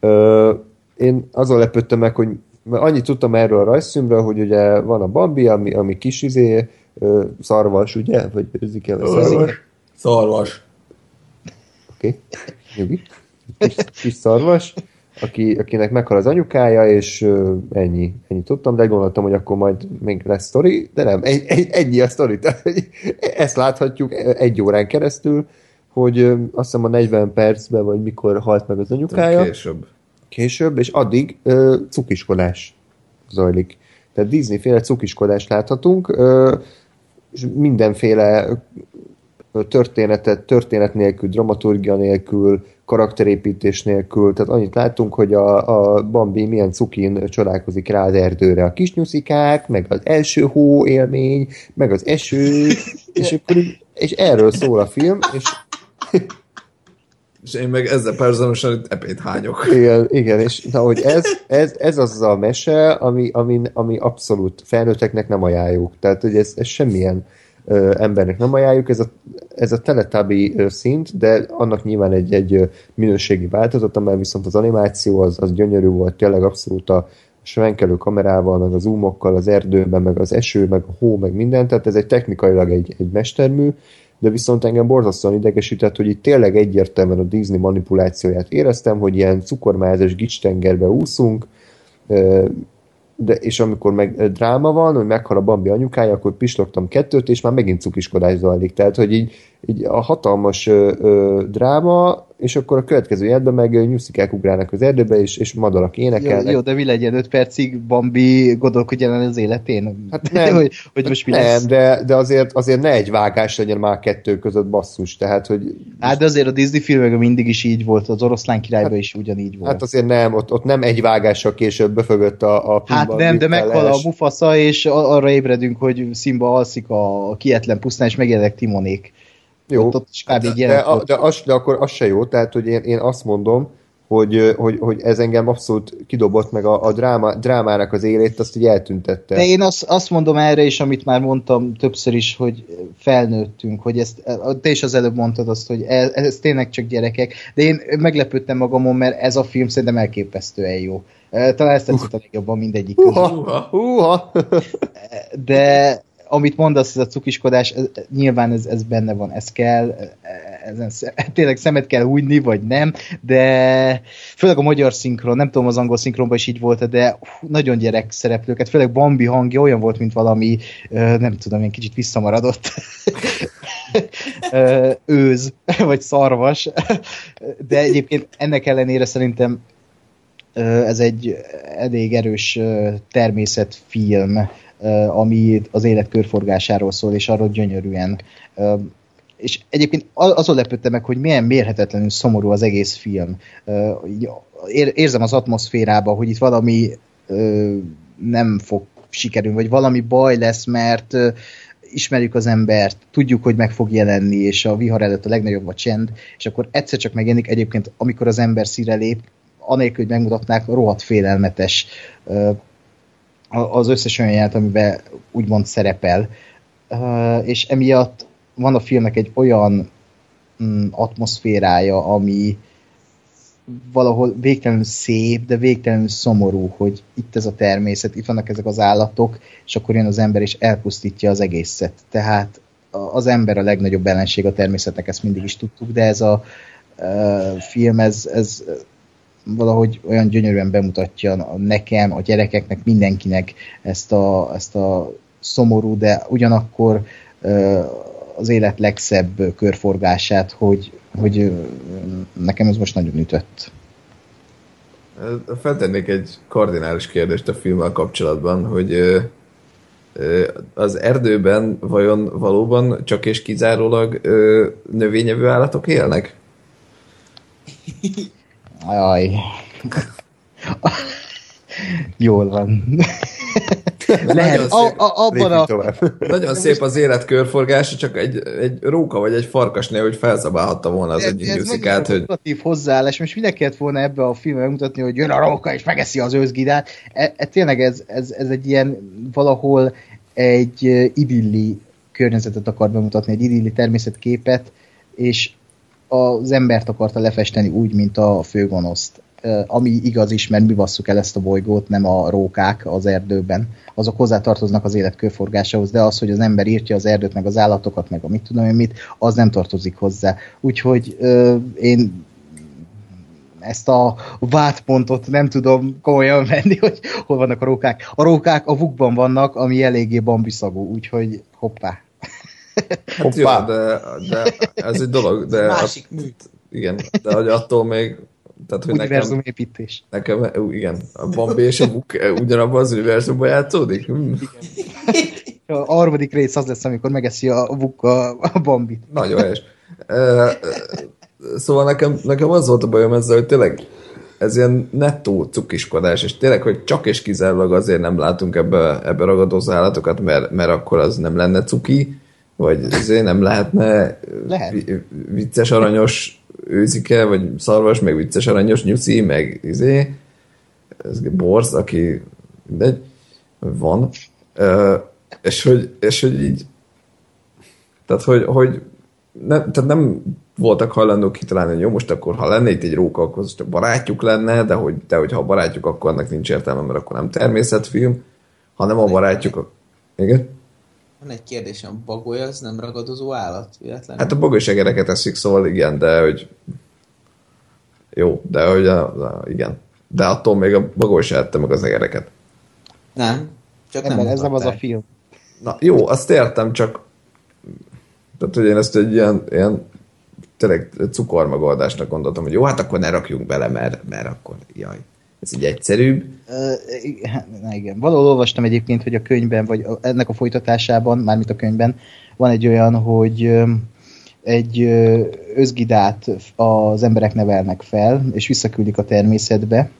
Ö, én azon lepődtem meg, hogy annyit tudtam erről a rajzfilmről, hogy ugye van a Bambi, ami, ami kis izé, szarvas, ugye? Vagy őzik el a szarvas.
Szarvas.
Oké, okay. nyugi. Kis, kis szarvas, aki, akinek meghal az anyukája, és ö, ennyi, ennyi tudtam, de gondoltam, hogy akkor majd még lesz sztori, de nem, egy, egy, ennyi a sztori. Tehát, ezt láthatjuk egy órán keresztül, hogy ö, azt hiszem a 40 percben, vagy mikor halt meg az anyukája,
Később.
később, és addig ö, cukiskodás zajlik. Tehát Disney-féle cukiskodást láthatunk, ö, és mindenféle történetet, történet nélkül, dramaturgia nélkül, karakterépítés nélkül, tehát annyit látunk, hogy a, a Bambi milyen cukin csodálkozik rá az erdőre. A kis nyuszikák, meg az első hó élmény, meg az eső, és akkor így, és erről szól a film, és
És én meg ezzel párhuzamosan itt epét hányok.
igen, igen és na, hogy ez, ez, ez az a mese, ami, ami, ami abszolút felnőtteknek nem ajánljuk. Tehát, hogy ez, ez semmilyen embernek nem ajánljuk, ez a, ez a teletabbi szint, de annak nyilván egy, egy minőségi változat, amely viszont az animáció az, az gyönyörű volt, tényleg abszolút a svenkelő kamerával, meg az zoomokkal, az erdőben, meg az eső, meg a hó, meg minden, tehát ez egy technikailag egy, egy mestermű, de viszont engem borzasztóan idegesített, hogy itt tényleg egyértelműen a Disney manipulációját éreztem, hogy ilyen cukormázes gicstengerbe úszunk, de, és amikor meg dráma van, hogy meghal a Bambi anyukája, akkor pislogtam kettőt, és már megint cukiskodás zajlik. Tehát, hogy így, így a hatalmas ö, ö, dráma, és akkor a következő jelentben meg nyuszikák ugrálnak az erdőbe, és, és madarak
Jó,
énekelnek.
jó, de mi legyen 5 percig Bambi gondolkodjon el az életén?
Hát nem.
hogy, hogy most mi lesz?
Nem, de, de azért, azért ne egy vágás legyen már kettő között basszus, tehát, hogy
Hát de azért a Disney filmekben mindig is így volt, az oroszlán királyban
Hát-
is ugyanígy volt.
Hát azért nem, ott, ott nem egy vágással később befögött a, a
Hát
Pumba
nem, de meghal a. Mufasa, és arra ébredünk, hogy Simba alszik a kietlen pusztán, és megjelennek Timonék.
Jó,
Ott, ott is kb. egy
de, a,
volt.
de, az, de akkor az se jó, tehát hogy én, én azt mondom, hogy, hogy, hogy ez engem abszolút kidobott meg a, a dráma, drámának az élét, azt így eltüntette.
De én azt, azt mondom erre is, amit már mondtam többször is, hogy felnőttünk, hogy ezt, te is az előbb mondtad azt, hogy ez, ez tényleg csak gyerekek, de én meglepődtem magamon, mert ez a film szerintem elképesztően jó. Talán ezt tetszett a legjobban mindegyik.
Húha, húha.
de amit mondasz, ez a cukiskodás, ez, nyilván ez, ez benne van, ez kell, ezen sze- tényleg szemet kell hújni, vagy nem, de főleg a magyar szinkron, nem tudom az angol szinkronban is így volt, de hú, nagyon gyerek szereplőket, főleg Bambi hangja olyan volt, mint valami, nem tudom, én kicsit visszamaradott. Őz, vagy szarvas, de egyébként ennek ellenére szerintem ez egy elég erős természetfilm, ami az élet körforgásáról szól, és arról gyönyörűen. Ö, És egyébként azon lepődtem meg, hogy milyen mérhetetlenül szomorú az egész film. Ér- Érzem az atmoszférába, hogy itt valami nem fog sikerülni, vagy valami baj lesz, mert ismerjük az embert, tudjuk, hogy meg fog jelenni, és a vihar előtt a legnagyobb a csend, és akkor egyszer csak megjelenik egyébként, amikor az ember szíre lép, anélkül, hogy megmutatnák, rohadt félelmetes az összes olyan jelent, amiben úgymond szerepel. És emiatt van a filmnek egy olyan mm, atmoszférája, ami valahol végtelenül szép, de végtelenül szomorú, hogy itt ez a természet, itt vannak ezek az állatok, és akkor jön az ember és elpusztítja az egészet. Tehát az ember a legnagyobb ellenség a természetnek, ezt mindig is tudtuk, de ez a uh, film, ez, ez valahogy olyan gyönyörűen bemutatja nekem, a gyerekeknek, mindenkinek ezt a, ezt a szomorú, de ugyanakkor az élet legszebb körforgását, hogy, hogy nekem ez most nagyon ütött.
Feltennék egy kardinális kérdést a filmmel kapcsolatban, hogy az erdőben vajon valóban csak és kizárólag növényevő állatok élnek?
Ajaj. Jól van. Lehet,
Nagyon
a,
szép,
a, abban a,
tovább.
nagyon szép az élet körforgása, csak egy, egy róka vagy egy farkasnél, hogy felszabálhatta volna az
ez,
egyik
ez
nyuszikát, hogy
negatív hozzáállás, most mindenki kellett volna ebbe a filmbe megmutatni, hogy jön a róka és megeszi az őzgidát. E, e, tényleg ez, ez, ez egy ilyen valahol egy eh, idilli környezetet akar bemutatni, egy idilli természetképet, és az embert akarta lefesteni úgy, mint a főgonoszt. Ami igaz is, mert mi basszuk el ezt a bolygót, nem a rókák az erdőben. Azok hozzátartoznak az élet körforgásához, de az, hogy az ember írtja az erdőt, meg az állatokat, meg a mit tudom én mit, az nem tartozik hozzá. Úgyhogy ö, én ezt a vádpontot nem tudom komolyan venni, hogy hol vannak a rókák. A rókák a vukban vannak, ami eléggé bambiszagú, úgyhogy hoppá.
Hát jó, de, de ez egy dolog, de
Másik mű.
igen, de hogy attól még tehát, hogy
Univerzum
nekem,
építés.
nekem, ú, igen, a Bambi és a Buk ugyanabban az univerzumban játszódik? Hm.
A harmadik rész az lesz, amikor megeszi a Vukka a Bambit.
Nagyon helyes. Szóval nekem, nekem az volt a bajom ezzel, hogy tényleg ez ilyen nettó cukiskodás, és tényleg, hogy csak és kizárólag azért nem látunk ebbe, ebbe ragadozó állatokat, mert, mert akkor az nem lenne cuki, vagy azért nem lehetne
Lehet.
vi- vicces aranyos őzike, vagy szarvas, meg vicces aranyos nyuszi, meg izé, ez borz, aki mindegy, van, Ö, és hogy, és hogy így tehát, hogy, hogy nem, tehát nem voltak hajlandók kitalálni, hogy jó, most akkor ha lenne itt egy róka, akkor az csak barátjuk lenne, de hogy, de hogy ha a barátjuk, akkor annak nincs értelme, mert akkor nem természetfilm, hanem a barátjuk. A... Igen?
Van egy kérdésem, a bagoly az nem ragadozó állat, véletlenül?
Hát a bagolyos egereket eszik, szóval igen, de hogy jó, de hogy a, a, igen. De attól még a bagoly se ette meg az egereket.
Nem, csak
Ember,
nem
ez nem az a film.
Na jó, azt értem, csak tehát, hogy én ezt egy ilyen, ilyen tényleg cukormegoldásnak gondoltam, hogy jó, hát akkor ne rakjunk bele, mert, mert akkor jaj, ez így egyszerűbb.
Ö, igen. Valahol olvastam egyébként, hogy a könyvben, vagy ennek a folytatásában, mármint a könyvben, van egy olyan, hogy egy özgidát az emberek nevelnek fel, és visszaküldik a természetbe,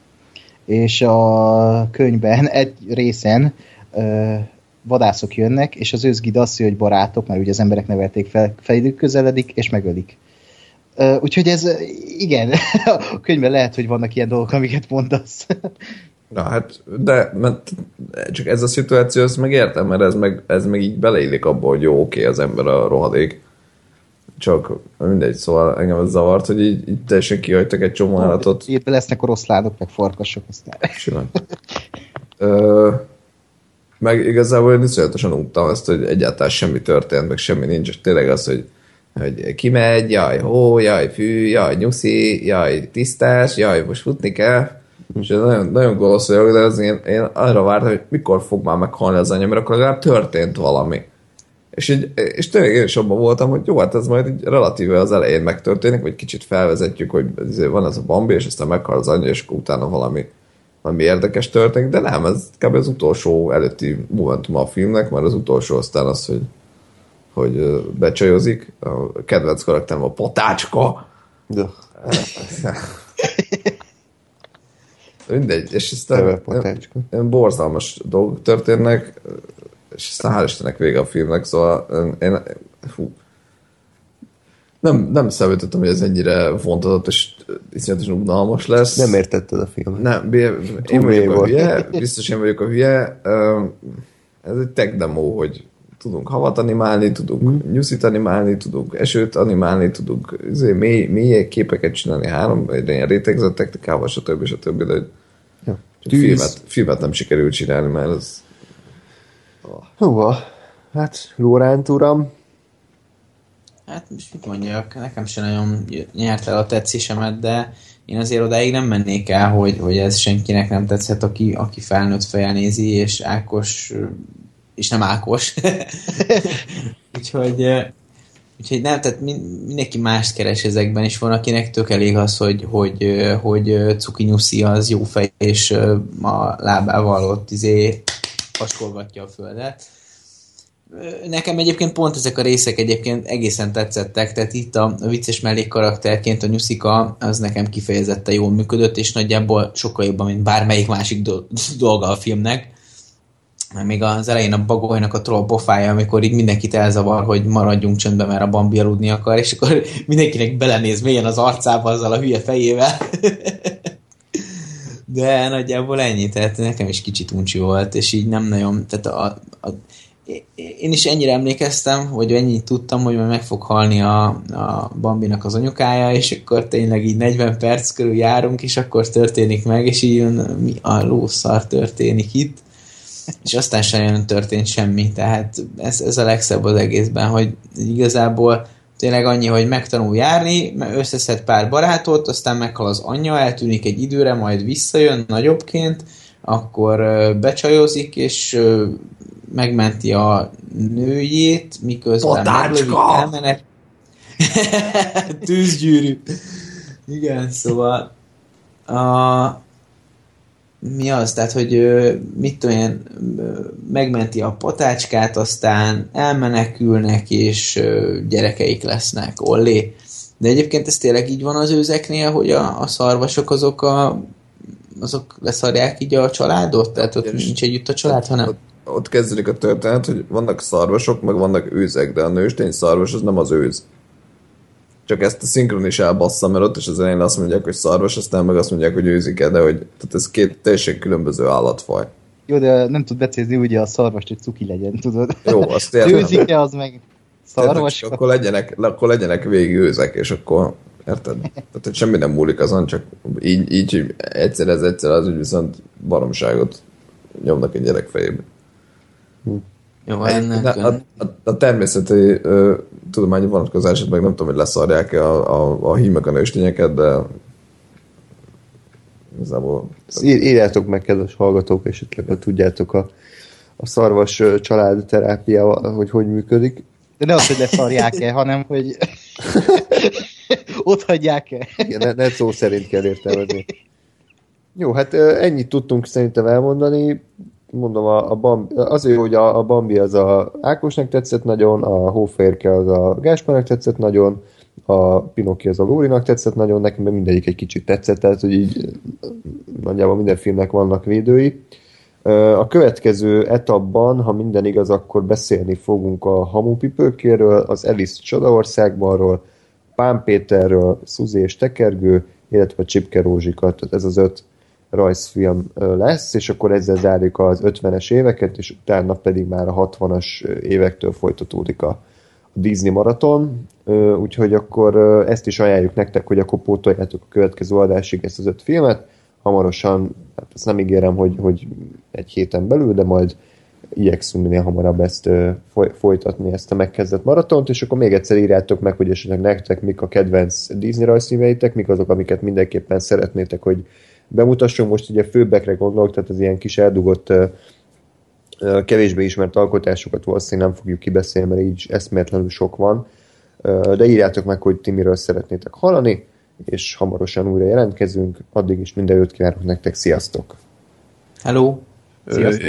és a könyvben egy részen vadászok jönnek, és az özgid azt hogy barátok, mert ugye az emberek nevelték fel, felük közeledik, és megölik. Úgyhogy ez, igen, a könyvben lehet, hogy vannak ilyen dolgok, amiket mondasz.
Na hát, de mert csak ez a szituáció, ezt megértem, mert ez meg, ez meg így beleillik abba, hogy jó, oké, az ember a rohadék. Csak mindegy, szóval engem ez zavart, hogy így, így teljesen kihagytak egy csomó állatot.
Itt lesznek oroszlánok, meg farkasok, aztán.
Simán. Ö, meg igazából én iszonyatosan untam ezt, hogy egyáltalán semmi történt, meg semmi nincs, és tényleg az, hogy, hogy kimegy, jaj, hó, jaj, fű, jaj, nyuszi, jaj, tisztás, jaj, most futni kell. És ez nagyon, nagyon gonosz vagyok, de az én, én arra vártam, hogy mikor fog már meghalni az anya, mert akkor legalább történt valami. És, így, és tényleg én is abban voltam, hogy jó, hát ez majd így relatíve az elején megtörténik, vagy kicsit felvezetjük, hogy van ez a Bambi, és aztán meghal az anya, és akkor utána valami, valami érdekes történik, de nem, ez kb. az utolsó előtti momentum a filmnek, mert az utolsó aztán az, hogy, hogy becsajozik. A kedvenc karakterem a potácska,
De,
mindegy, és aztán ilyen borzalmas dolgok történnek, és aztán hál' Istennek vége a filmnek, szóval én, fú, nem, nem számítottam, hogy ez ennyire vontatott és iszonyatosan unalmas lesz.
nem értetted a filmet.
Nem, bé- én vagyok a hülye, biztos én vagyok a hülye. Ez egy tech demo, hogy tudunk havat animálni, tudunk
Mhm.
nyuszit animálni, tudunk esőt animálni, tudunk izé, mély, mély képeket csinálni három, egy ilyen rétegzett technikával, stb. stb. De
Ja.
csak
Tűz.
filmet, filmet nem sikerült csinálni, mert ez
Húha, hát Lóránt uram,
Hát most mit mondjak, nekem sem nagyon nyert el a tetszésemet, de én azért odáig nem mennék el, hogy, hogy ez senkinek nem tetszett, aki, aki felnőtt fejjel nézi, és Ákos, és nem Ákos. úgyhogy, úgyhogy nem, tehát min- mindenki mást keres ezekben, és van, akinek tök elég az, hogy, hogy, hogy eh, Cuki Nyuszi az jó fej, és a lábával ott izé paskolgatja a földet. Nekem egyébként pont ezek a részek egyébként egészen tetszettek, tehát itt a, a vicces mellékkarakterként a Nyuszika az nekem kifejezetten jól működött, és nagyjából sokkal jobban, mint bármelyik másik do- dolga a filmnek. Még az elején a bagolynak a troll pofája, amikor így mindenkit elzavar, hogy maradjunk csöndben, mert a Bambi aludni akar, és akkor mindenkinek belenéz mélyen az arcába azzal a hülye fejével. De nagyjából ennyi, tehát nekem is kicsit uncsi volt, és így nem nagyon, tehát a, a, én is ennyire emlékeztem, vagy ennyit tudtam, hogy majd meg fog halni a, a Bambinak az anyukája, és akkor tényleg így 40 perc körül járunk, és akkor történik meg, és így mi a lószar történik itt, és aztán sem nagyon történt semmi, tehát ez, ez a legszebb az egészben, hogy igazából tényleg annyi, hogy megtanul járni, mert összeszed pár barátot, aztán meghal az anyja, eltűnik egy időre, majd visszajön nagyobbként, akkor becsajozik, és megmenti a nőjét, miközben meglövik, elmenek. Tűzgyűrű. Igen, szóval a... mi az, tehát, hogy mit tudom én, megmenti a patácskát, aztán elmenekülnek, és gyerekeik lesznek, ollé. De egyébként ez tényleg így van az őzeknél, hogy a, a szarvasok azok a azok leszarják így a családot? Tehát ott
És-
nincs együtt a család, hanem...
Ott, ott kezdődik a történet, hogy vannak szarvasok, meg vannak őzek, de a nőstény szarvas az nem az őz. Csak ezt a szinkron is elbassza, mert ott is az elején azt mondják, hogy szarvas, aztán meg azt mondják, hogy őzike, de hogy tehát ez két teljesen különböző állatfaj.
Jó, de nem tud becézni ugye a szarvast, hogy cuki legyen, tudod?
Jó, azt értem.
Őzike az meg szarvas.
csak akkor legyenek, akkor legyenek végig őzek, és akkor érted? Tehát, hogy semmi nem múlik azon, csak így, így egyszer ez, egyszer az, hogy viszont baromságot nyomnak egy gyerek fejébe.
Jó,
De
ennek...
a, a, a természeti ö, tudományi vonatkozását meg nem tudom, hogy leszarják-e a, a, a hímek a nőstényeket, de igazából
ír, írjátok meg, kedves hallgatók, esetleg ha tudjátok a, a szarvas család terápia, hogy hogy működik.
De ne az, hogy leszarják-e, hanem hogy ott hagyják-e.
Igen, ne, ne szó szerint kell értelmezni. Jó, hát ennyit tudtunk szerintem elmondani. Mondom, a, a Bambi, azért, hogy a, a Bambi az a Ákosnak tetszett nagyon, a Hóférke az a Gáspának tetszett nagyon, a Pinocchio az a Lórinak tetszett nagyon, nekem mindegyik egy kicsit tetszett, tehát hogy így nagyjából minden filmnek vannak védői. A következő etapban, ha minden igaz, akkor beszélni fogunk a Hamupipőkéről, az Alice Csodaországbanról, Pán Péterről, Szuzi és Tekergő, illetve Csipke Rózsikat, tehát ez az öt rajzfilm lesz, és akkor ezzel zárjuk az 50-es éveket, és utána pedig már a 60-as évektől folytatódik a, Disney maraton, úgyhogy akkor ezt is ajánljuk nektek, hogy akkor pótoljátok a következő adásig ezt az öt filmet, hamarosan, hát ezt nem ígérem, hogy, hogy egy héten belül, de majd igyekszünk minél hamarabb ezt folytatni, ezt a megkezdett maratont, és akkor még egyszer írjátok meg, hogy esetleg nektek mik a kedvenc Disney rajzfilmeitek, mik azok, amiket mindenképpen szeretnétek, hogy bemutassunk. Most ugye főbbekre gondolok, tehát az ilyen kis eldugott kevésbé ismert alkotásokat valószínűleg nem fogjuk kibeszélni, mert így eszméletlenül sok van. De írjátok meg, hogy ti miről szeretnétek hallani, és hamarosan újra jelentkezünk. Addig is minden jót kívánok nektek, sziasztok!
Hello!
Sziasztok.